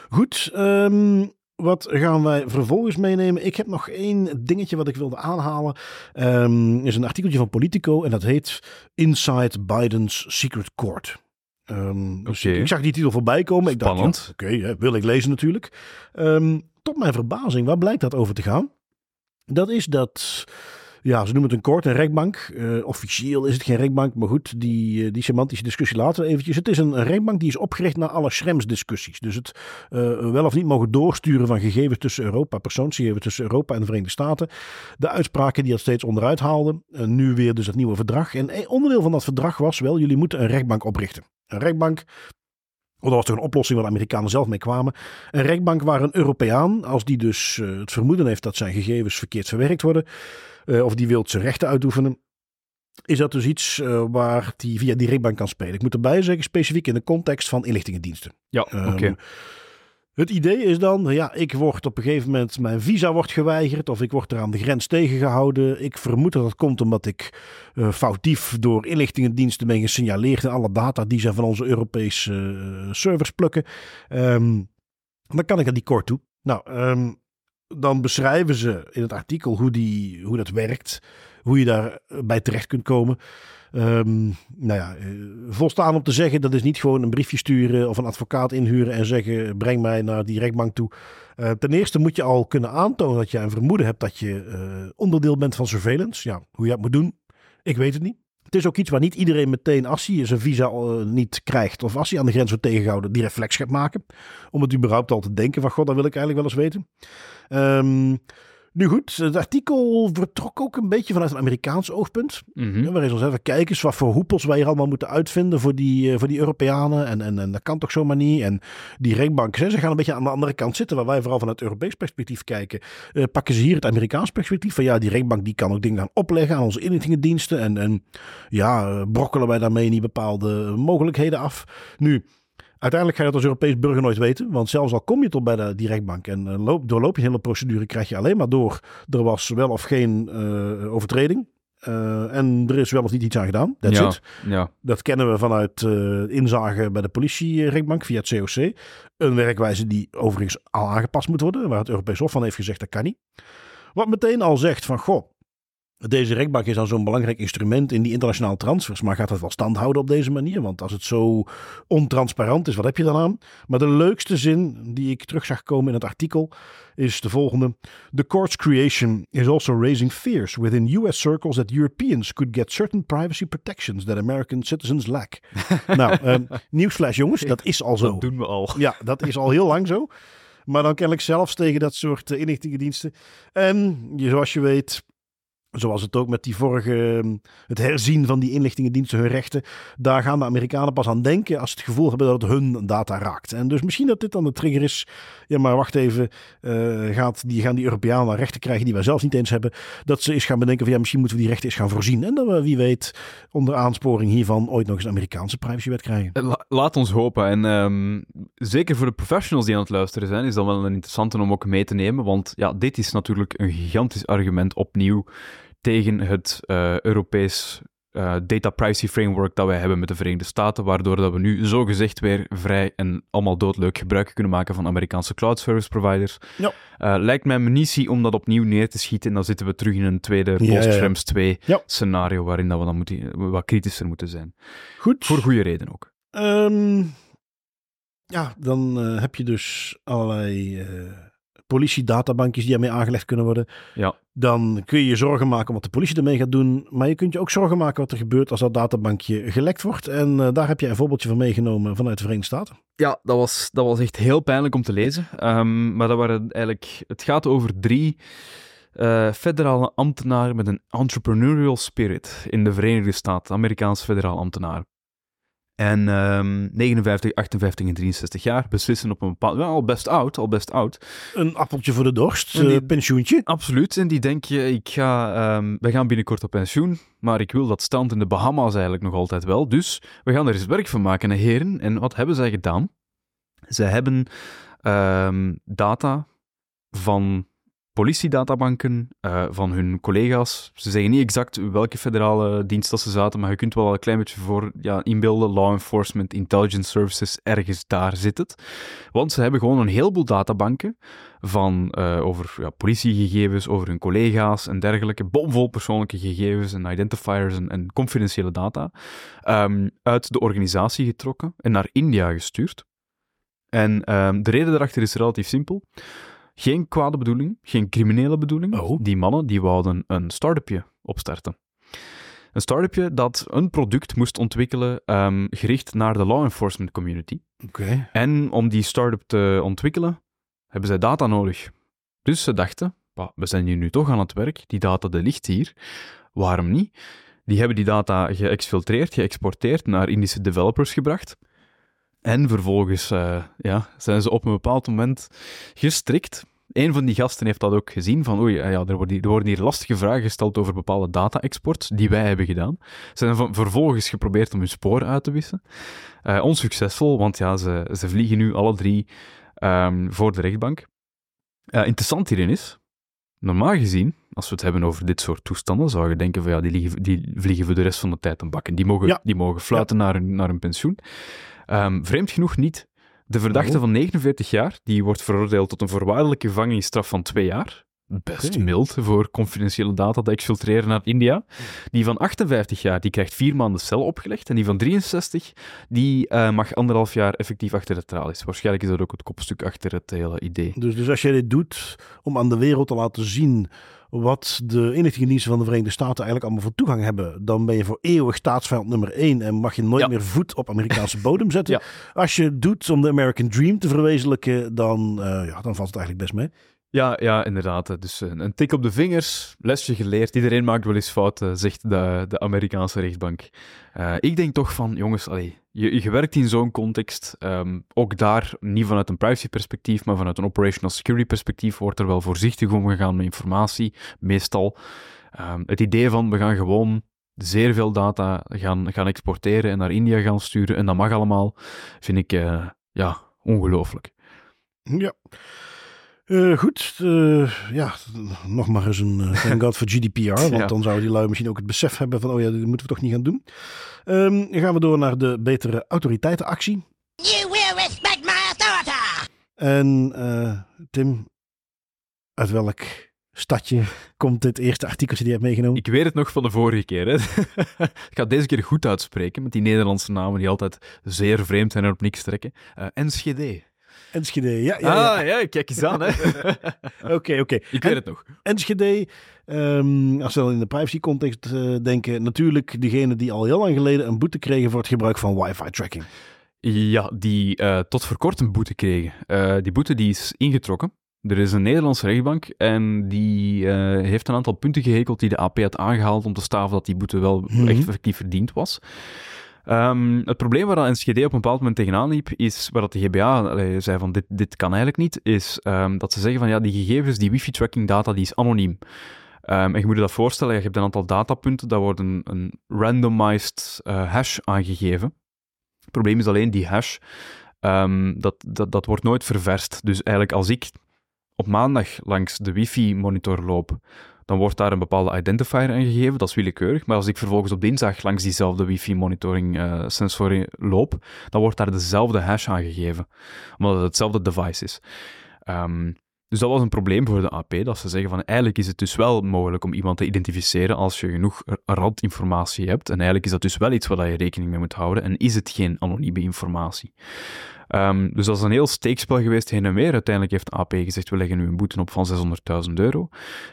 Goed. Um, wat gaan wij vervolgens meenemen? Ik heb nog één dingetje wat ik wilde aanhalen. Um, is een artikeltje van Politico en dat heet Inside Biden's Secret Court. Um, dus ik zag die titel voorbij komen. Spannend. Ik dacht, oké, okay, wil ik lezen natuurlijk. Um, tot mijn verbazing, waar blijkt dat over te gaan? Dat is dat ja, ze noemen het een court, een rechtbank. Uh, officieel is het geen rechtbank, maar goed, die, uh, die semantische discussie later eventjes. Het is een, rechtbank die is opgericht naar alle Schrems-discussies. Dus het uh, wel of niet mogen doorsturen van gegevens tussen Europa, persoonsgegevens tussen Europa en de Verenigde Staten. De uitspraken die dat steeds onderuit haalden. nu weer dus het nieuwe verdrag. En onderdeel van dat verdrag was wel, jullie moeten een rechtbank oprichten. Een rechtbank dat was toch een oplossing waar de Amerikanen zelf mee kwamen. Een rechtbank waar een Europeaan, als die dus het vermoeden heeft dat zijn gegevens verkeerd verwerkt worden, uh, of die wil zijn rechten uitoefenen, is dat dus iets uh, waar die via die rechtbank kan spelen. Ik moet erbij zeggen, specifiek in de context van inlichtingendiensten. Ja, oké. Okay. Um, Het idee is dan, ja, ik word op een gegeven moment, mijn visa wordt geweigerd of ik word er aan de grens tegengehouden. Ik vermoed dat dat komt omdat ik uh, foutief door inlichtingendiensten ben gesignaleerd en alle data die ze van onze Europese uh, servers plukken. Um, dan kan ik aan die kort toe. Nou, um, dan beschrijven ze in het artikel hoe, die, hoe dat werkt, hoe je daarbij terecht kunt komen. Um, nou ja, eh, volstaan om te zeggen, dat is niet gewoon een briefje sturen of een advocaat inhuren en zeggen: breng mij naar die rechtbank toe. Uh, ten eerste moet je al kunnen aantonen dat je een vermoeden hebt dat je onderdeel bent van surveillance. Ja, hoe je dat moet doen, ik weet het niet. Het is ook iets waar niet iedereen meteen, als hij zijn visa niet krijgt of als hij aan de grens wordt tegengehouden, die reflex gaat maken. Om het überhaupt al te denken van, god, dat wil ik eigenlijk wel eens weten. Um, nu goed, het artikel vertrok ook een beetje vanuit een Amerikaans oogpunt. Mm -hmm. Waarin even kijken wat voor hoepels wij hier allemaal moeten uitvinden voor die, voor die Europeanen. En, en, en dat kan toch zomaar niet. En die rechtbank, ze gaan een beetje aan de andere kant zitten, waar wij vooral vanuit Europees perspectief kijken. Uh, pakken ze hier het Amerikaans perspectief van ja, die rechtbank die kan ook dingen gaan opleggen aan onze inlichtingendiensten. En, en ja, brokkelen wij daarmee niet bepaalde mogelijkheden af. Nu, Uiteindelijk ga je dat als Europees burger nooit weten. Want zelfs al kom je tot bij de, die rechtbank en uh, loop, doorloop je de hele procedure, krijg je alleen maar door. Er was wel of geen uh, overtreding. Uh, en er is wel of niet iets aan gedaan. That's ja, it. Ja. Dat kennen we vanuit inzage bij de politierechtbank via het COC. Een werkwijze die overigens al aangepast moet worden. Waar het Europees Hof van heeft gezegd dat kan niet. Wat meteen al zegt van goh, deze rechtbank is dan zo'n belangrijk instrument in die internationale transfers. Maar gaat dat wel stand houden op deze manier? Want als het zo ontransparant is, wat heb je dan aan? Maar de leukste zin die ik terug zag komen in het artikel is de volgende. The court's creation is also raising fears within US circles that Europeans could get certain privacy protections that American citizens lack. *laughs* nou, um, nieuwsflash jongens, dat is al zo. Dat doen we al. Ja, dat is al heel lang zo. Maar dan kennelijk zelfs tegen dat soort uh, inlichtingendiensten. En zoals je weet Zoals het ook met die vorige, ehm, het herzien van die inlichtingendiensten, hun rechten. Daar gaan de Amerikanen pas aan denken als ze het gevoel hebben dat het hun data raakt. En dus misschien dat dit dan de trigger is. Ja, maar wacht even. Uh, gaat, die, gaan die Europeanen rechten krijgen die wij zelf niet eens hebben. Dat ze eens gaan bedenken van ja, misschien moeten we die rechten eens gaan voorzien. En dat we, wie weet, onder aansporing hiervan ooit nog eens een Amerikaanse privacywet krijgen. Eh, laat ons hopen. En um, zeker voor de professionals die aan het luisteren zijn, is dat wel een interessante om ook mee te nemen. Want ja, dit is natuurlijk een gigantisch argument opnieuw tegen het uh, Europees uh, data privacy framework dat wij hebben met de Verenigde Staten, waardoor dat we nu zogezegd weer vrij en allemaal doodleuk gebruik kunnen maken van Amerikaanse cloud service providers. Ja. Uh, lijkt mij munitie om dat opnieuw neer te schieten en dan zitten we terug in een tweede ja, post-Schrems 2 ja. scenario waarin dat we dan moeten, wat kritischer moeten zijn. Goed. Voor goede reden ook. Um, ja, dan uh, heb je dus allerlei politiedatabankjes die ermee aangelegd kunnen worden. Ja. Dan kun je je zorgen maken wat de politie ermee gaat doen. Maar je kunt je ook zorgen maken wat er gebeurt als dat databankje gelekt wordt. En uh, daar heb je een voorbeeldje van meegenomen vanuit de Verenigde Staten. Ja, dat was, dat was echt heel pijnlijk om te lezen. Um, maar dat waren eigenlijk, het gaat over drie uh, federale ambtenaren met een entrepreneurial spirit in de Verenigde Staten. Amerikaanse federaal ambtenaren. En um, 59, 58 en 63 jaar beslissen op een bepaald... Wel, al best oud, al best oud. Een appeltje voor de dorst, die, uh, pensioentje. Absoluut. En die denk je, ik ga... Um, wij gaan binnenkort op pensioen, maar ik wil dat stand in de Bahama's eigenlijk nog altijd wel. Dus we gaan er eens werk van maken, heren. En wat hebben zij gedaan? Ze hebben um, data van politiedatabanken uh, van hun collega's. Ze zeggen niet exact welke federale dienst dat ze zaten, maar je kunt wel een klein beetje voor ja, inbeelden. Law enforcement, intelligence services, ergens daar zit het. Want ze hebben gewoon een heleboel databanken van, uh, over ja, politiegegevens, over hun collega's en dergelijke. Bomvol persoonlijke gegevens en identifiers en, en confidentiële data. Um, uit de organisatie getrokken en naar India gestuurd. En um, de reden daarachter is relatief simpel. Geen kwade bedoeling, geen criminele bedoeling. Oh. Die mannen die wouden een start-upje opstarten. Een start-upje dat een product moest ontwikkelen um, gericht naar de law enforcement community. Okay. En om die start-up te ontwikkelen, hebben zij data nodig. Dus ze dachten, we zijn hier nu toch aan het werk, die data die ligt hier, waarom niet? Die hebben die data geëxfiltreerd, geëxporteerd, naar Indische developers gebracht. En vervolgens uh, ja, zijn ze op een bepaald moment gestrikt. Een van die gasten heeft dat ook gezien, van oei, ja, er, worden hier, er worden hier lastige vragen gesteld over bepaalde data-export die wij hebben gedaan. Ze hebben vervolgens geprobeerd om hun sporen uit te wissen. Uh, onsuccesvol, want ja, ze, ze vliegen nu alle drie ehm, voor de rechtbank. Uh, interessant hierin is, normaal gezien, als we het hebben over dit soort toestanden, zou je denken van ja, die, die vliegen voor de rest van de tijd een bak en die mogen, die mogen fluiten naar, hun, naar hun pensioen. Um, vreemd genoeg niet. De verdachte van 49 jaar, die wordt veroordeeld tot een voorwaardelijke gevangenisstraf van twee jaar best mild voor confidentiële data te exfiltreren naar India. Die van 58 jaar, die krijgt vier maanden cel opgelegd. En die van 63, die uh, mag anderhalf jaar effectief achter de tralies. Waarschijnlijk is dat ook het kopstuk achter het hele idee. Dus, dus als jij dit doet om aan de wereld te laten zien wat de inlichtingendiensten van de Verenigde Staten eigenlijk allemaal voor toegang hebben, dan ben je voor eeuwig staatsvijand nummer één en mag je nooit meer voet op Amerikaanse bodem zetten. *laughs* Als je het doet om de American Dream te verwezenlijken, dan, uh, ja, dan valt het eigenlijk best mee. Ja, ja, inderdaad. Dus een, een, tik op de vingers, lesje geleerd. Iedereen maakt wel eens fouten, zegt de, de Amerikaanse rechtbank. Uh, ik denk toch van, jongens, allee, je, je werkt in zo'n context. Um, ook daar, niet vanuit een privacy-perspectief, maar vanuit een operational security-perspectief, wordt er wel voorzichtig omgegaan met informatie, meestal. Um, het idee van, we gaan gewoon zeer veel data gaan, gaan exporteren en naar India gaan sturen, en dat mag allemaal, vind ik, uh, ja, ongelooflijk. Ja. Uh, goed, uh, ja, nog maar eens een uh, thank God voor GDPR. *laughs* Want ja. dan zouden die lui misschien ook het besef hebben van, oh ja, dit moeten we toch niet gaan doen. Um, dan gaan we door naar de betere autoriteitenactie. You will respect my authority! En Tim, uit welk stadje komt dit eerste artikeltje die je hebt meegenomen? Ik weet het nog van de vorige keer. Hè. *laughs* ik ga deze keer goed uitspreken, met die Nederlandse namen die altijd zeer vreemd zijn en op niks trekken. Enschede. Enschede, ja. ja, ja. Ah, ja, kijk eens aan, hè. *laughs* Oké, oké. Ik weet het nog. Enschede, um, als we dan in de privacy-context uh, denken, natuurlijk degene die al heel lang geleden een boete kregen voor het gebruik van wifi-tracking. Ja, die uh, tot voor kort een boete kregen. Uh, die boete die is ingetrokken. Er is een Nederlandse rechtbank en die heeft een aantal punten gehekeld die de AP had aangehaald om te staven dat die boete wel mm -hmm. echt effectief verdiend was. Um, het probleem waar NSGD op een bepaald moment tegenaan liep, is waar dat de GBA allee, zei van dit, dit kan eigenlijk niet, is um, dat ze zeggen van ja, die gegevens, die wifi-tracking data, die is anoniem. Um, en je moet je dat voorstellen, je hebt een aantal datapunten, daar wordt een, randomized uh, hash aangegeven. Het probleem is alleen die hash, dat, dat, dat wordt nooit ververst. Dus eigenlijk als ik op maandag langs de wifi-monitor loop, dan wordt daar een bepaalde identifier aan gegeven, dat is willekeurig. Maar als ik vervolgens op dinsdag langs diezelfde wifi-monitoring uh, sensor loop, dan wordt daar dezelfde hash aangegeven, omdat het hetzelfde device is. Um, dus dat was een probleem voor de AP, dat ze zeggen van eigenlijk is het dus wel mogelijk om iemand te identificeren als je genoeg randinformatie hebt. En eigenlijk is dat dus wel iets waar je rekening mee moet houden en is het geen anonieme informatie. Um, dus dat is een heel steekspel geweest heen en weer. Uiteindelijk heeft AP gezegd, we leggen nu een boete op van 600.000 euro.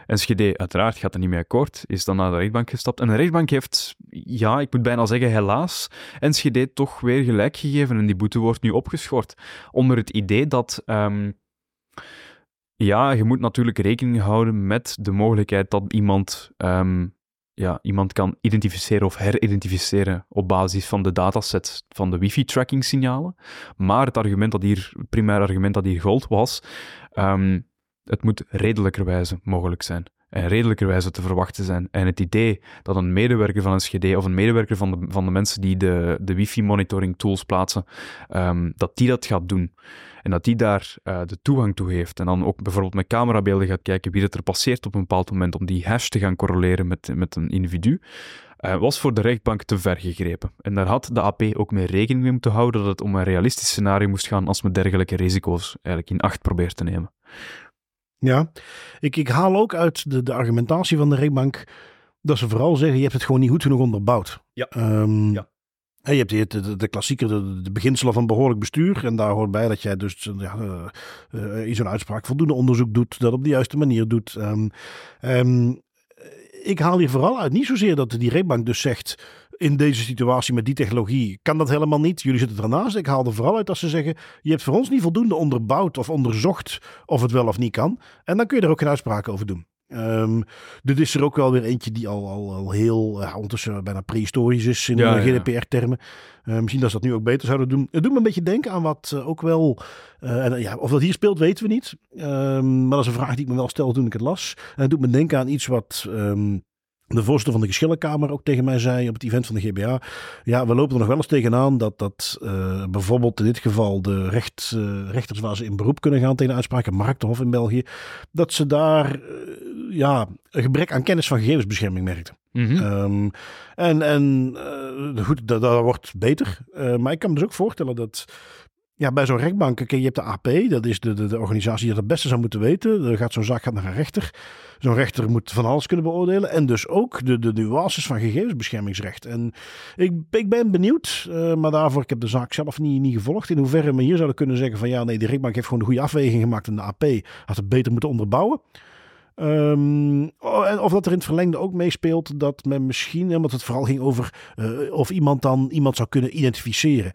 SGD uiteraard gaat er niet mee akkoord, is dan naar de rechtbank gestapt. En de rechtbank heeft, ja, ik moet bijna zeggen helaas, NSGD toch weer gelijk gegeven en die boete wordt nu opgeschort. Onder het idee dat... Um, ja, je moet natuurlijk rekening houden met de mogelijkheid dat iemand um, ja, iemand kan identificeren of heridentificeren op basis van de datasets van de wifi-tracking signalen. Maar het argument dat hier, het primair argument dat hier gold was, um, het moet redelijkerwijze mogelijk zijn. En redelijkerwijze te verwachten zijn. En het idee dat een medewerker van een SGD of een medewerker van de, van de mensen die de, de wifi-monitoring tools plaatsen, um, dat die dat gaat doen. En dat die daar uh, de toegang toe heeft. En dan ook bijvoorbeeld met camerabeelden gaat kijken wie het er passeert op een bepaald moment om die hash te gaan correleren met, met een individu. Uh, was voor de rechtbank te ver gegrepen. En daar had de AP ook mee rekening mee moeten houden dat het om een realistisch scenario moest gaan als men dergelijke risico's eigenlijk in acht probeert te nemen. Ja, ik, ik haal ook uit de, de argumentatie van de rechtbank dat ze vooral zeggen, je hebt het gewoon niet goed genoeg onderbouwd. Ja. Um, ja. Je hebt de, de, de de, beginselen van behoorlijk bestuur. En daar hoort bij dat jij dus ja, uh, uh, in zo'n uitspraak voldoende onderzoek doet. Dat op de juiste manier doet. Um, um, ik haal hier vooral uit niet zozeer dat die rechtbank dus zegt... in deze situatie met die technologie kan dat helemaal niet. Jullie zitten ernaast. Ik haal er vooral uit dat ze zeggen... je hebt voor ons niet voldoende onderbouwd of onderzocht of het wel of niet kan. En dan kun je er ook geen uitspraak over doen. Um, dit is er ook wel weer eentje die al, al, al heel, ja, ondertussen bijna prehistorisch is in ja, GDPR-termen. Uh, ehm, misschien dat ze dat nu ook beter zouden doen. Het doet me een beetje denken aan wat uh, ook wel, en, ja, of dat hier speelt weten we niet. Um, maar dat is een vraag die ik me wel stelde toen ik het las. En het doet me denken aan iets wat de voorzitter van de geschillenkamer ook tegen mij zei op het event van de GBA. Ja, we lopen er nog wel eens tegenaan dat, dat uh, bijvoorbeeld in dit geval de recht, uh, rechters waar ze in beroep kunnen gaan tegen de uitspraken, Marktenhof in België, dat ze daar uh, ja, een gebrek aan kennis van gegevensbescherming merkten. Mm -hmm. um, en en goed, dat, dat wordt beter. maar ik kan me dus ook voorstellen dat ja, bij zo'n rechtbank, je hebt de AP, dat is de, de, de organisatie die het beste zou moeten weten. Dan gaat zo'n zaak gaat naar een rechter. Zo'n rechter moet van alles kunnen beoordelen. En dus ook de, de nuances van gegevensbeschermingsrecht. En ik, ik ben benieuwd, uh, maar daarvoor, ik heb de zaak zelf niet, niet gevolgd. In hoeverre we hier zouden kunnen zeggen van ja, nee, de rechtbank heeft gewoon de goede afweging gemaakt. En de AP had het beter moeten onderbouwen. Um, en of dat er in het verlengde ook meespeelt dat men misschien, omdat het vooral ging over uh, of iemand dan iemand zou kunnen identificeren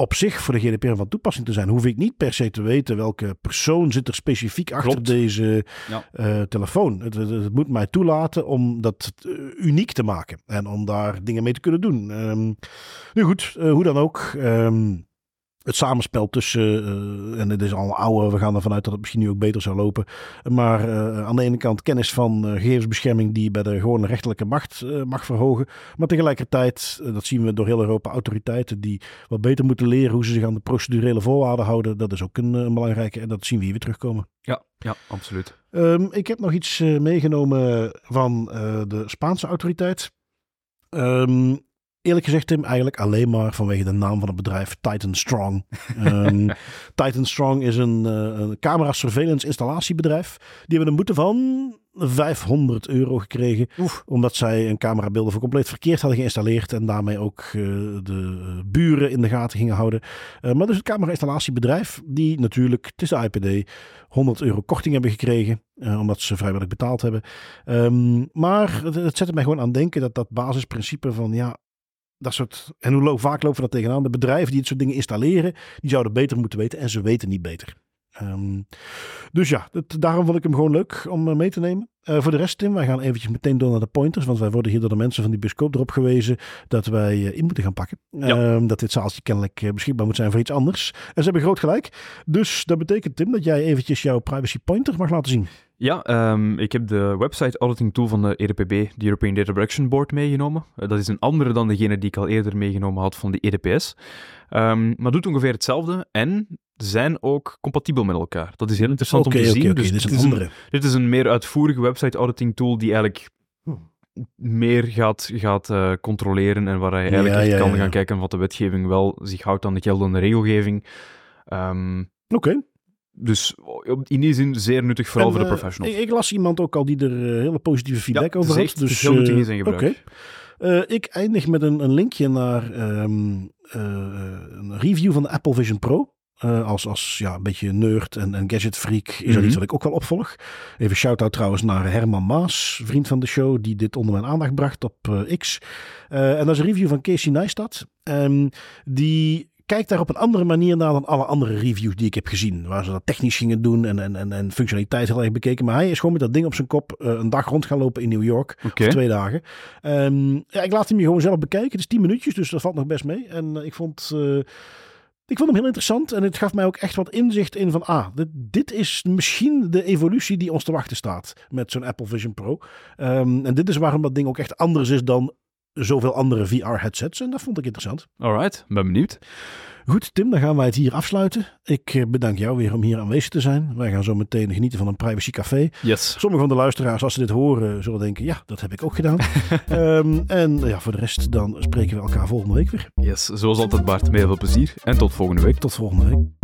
op zich voor de GDPR van toepassing te zijn, hoef ik niet per se te weten welke persoon zit er specifiek achter Klopt. deze Ja. uh, telefoon. Het, het, het moet mij toelaten om dat uh, uniek te maken en om daar dingen mee te kunnen doen. Um, nu goed, uh, hoe dan ook. Um, het samenspel tussen, uh, en het is al ouder, we gaan ervan uit dat het misschien nu ook beter zou lopen. Maar uh, aan de ene kant kennis van uh, gegevensbescherming die bij de gewone rechterlijke macht mag verhogen. Maar tegelijkertijd, dat zien we door heel Europa, autoriteiten die wat beter moeten leren hoe ze zich aan de procedurele voorwaarden houden. Dat is ook een, een belangrijke en dat zien we hier weer terugkomen. Ja, ja absoluut. Um, ik heb nog iets meegenomen van de Spaanse autoriteit. Um, Eerlijk gezegd, Tim, eigenlijk alleen maar vanwege de naam van het bedrijf Titan Strong. um, *laughs* Titan Strong is een, uh, een camera surveillance installatiebedrijf. Die hebben een boete van 500 euro gekregen. Oef. Omdat zij een camerabeelden voor compleet verkeerd hadden geïnstalleerd. En daarmee ook uh, de buren in de gaten gingen houden. Uh, maar dus het camera-installatiebedrijf, die natuurlijk, het is de IPD, 100 euro korting hebben gekregen. Uh, omdat ze vrijwillig betaald hebben. Um, maar het, het zette mij gewoon aan denken dat dat basisprincipe van ja, dat soort. En hoe vaak lopen we dat tegenaan? De bedrijven die dit soort dingen installeren, die zouden beter moeten weten en ze weten niet beter. Um, dus ja, dat, daarom vond ik hem gewoon leuk om uh, mee te nemen. Uh, voor de rest, Tim, wij gaan eventjes meteen door naar de pointers. Want wij worden hier door de mensen van die bioscoop erop gewezen dat wij uh, in moeten gaan pakken. Ja. Um, dat dit zaaltje kennelijk beschikbaar moet zijn voor iets anders. En ze hebben groot gelijk. Dus dat betekent, Tim, dat jij eventjes jouw privacy pointer mag laten zien. Ja, um, ik heb de website auditing tool van de EDPB, de European Data Protection Board, meegenomen. Dat is een andere dan degene die ik al eerder meegenomen had van de EDPS. Um, maar doet ongeveer hetzelfde en zijn ook compatibel met elkaar. Dat is heel interessant okay, om te okay, zien. Okay, dus dit is een is andere. een, dit is een meer uitvoerige website auditing tool die eigenlijk meer gaat, gaat uh, controleren en waar je eigenlijk Ja, echt ja, kan ja. gaan kijken wat de wetgeving wel zich houdt aan de geldende regelgeving. Um, Oké. dus in die zin zeer nuttig, vooral En, voor de eh, professionals. Ik, ik las iemand ook al die er uh, hele positieve feedback over had. Dus, heel nuttig in eh, zijn gebruik. Eh, ik eindig met een, een linkje naar ehm, eh, een review van de Apple Vision Pro. Eh, als, als ja, een beetje nerd en, en gadget freak is dat Mhm. iets wat ik ook wel opvolg. Even shout-out trouwens naar Herman Maas, vriend van de show, die dit onder mijn aandacht bracht op eh, X. Eh, en dat is een review van Casey Neistat. Ehm, die kijkt daar op een andere manier naar dan alle andere reviews die ik heb gezien. Waar ze dat technisch gingen doen en, en, en, en functionaliteit heel erg bekeken. Maar hij is gewoon met dat ding op zijn kop een dag rond gaan lopen in New York. Oké. Of twee dagen. Ehm, ja, ik laat hem je gewoon zelf bekijken. Het is 10 minuutjes, dus dat valt nog best mee. En ik vond... ik vond hem heel interessant en het gaf mij ook echt wat inzicht in van, ah, dit, dit is misschien de evolutie die ons te wachten staat met zo'n Apple Vision Pro. Um, en dit is waarom dat ding ook echt anders is dan zoveel andere VR-headsets. En dat vond ik interessant. Alright, ben benieuwd. Goed, Tim, dan gaan wij het hier afsluiten. Ik eh, bedank jou weer om hier aanwezig te zijn. Wij gaan zo meteen genieten van een privacy café. Yes. Sommige van de luisteraars, als ze dit horen, zullen denken, ja, dat heb ik ook gedaan. um, *laughs* en ja, voor de rest, dan spreken we elkaar volgende week weer. Yes, zoals altijd Bart, met heel veel plezier en tot volgende week. Tot volgende week.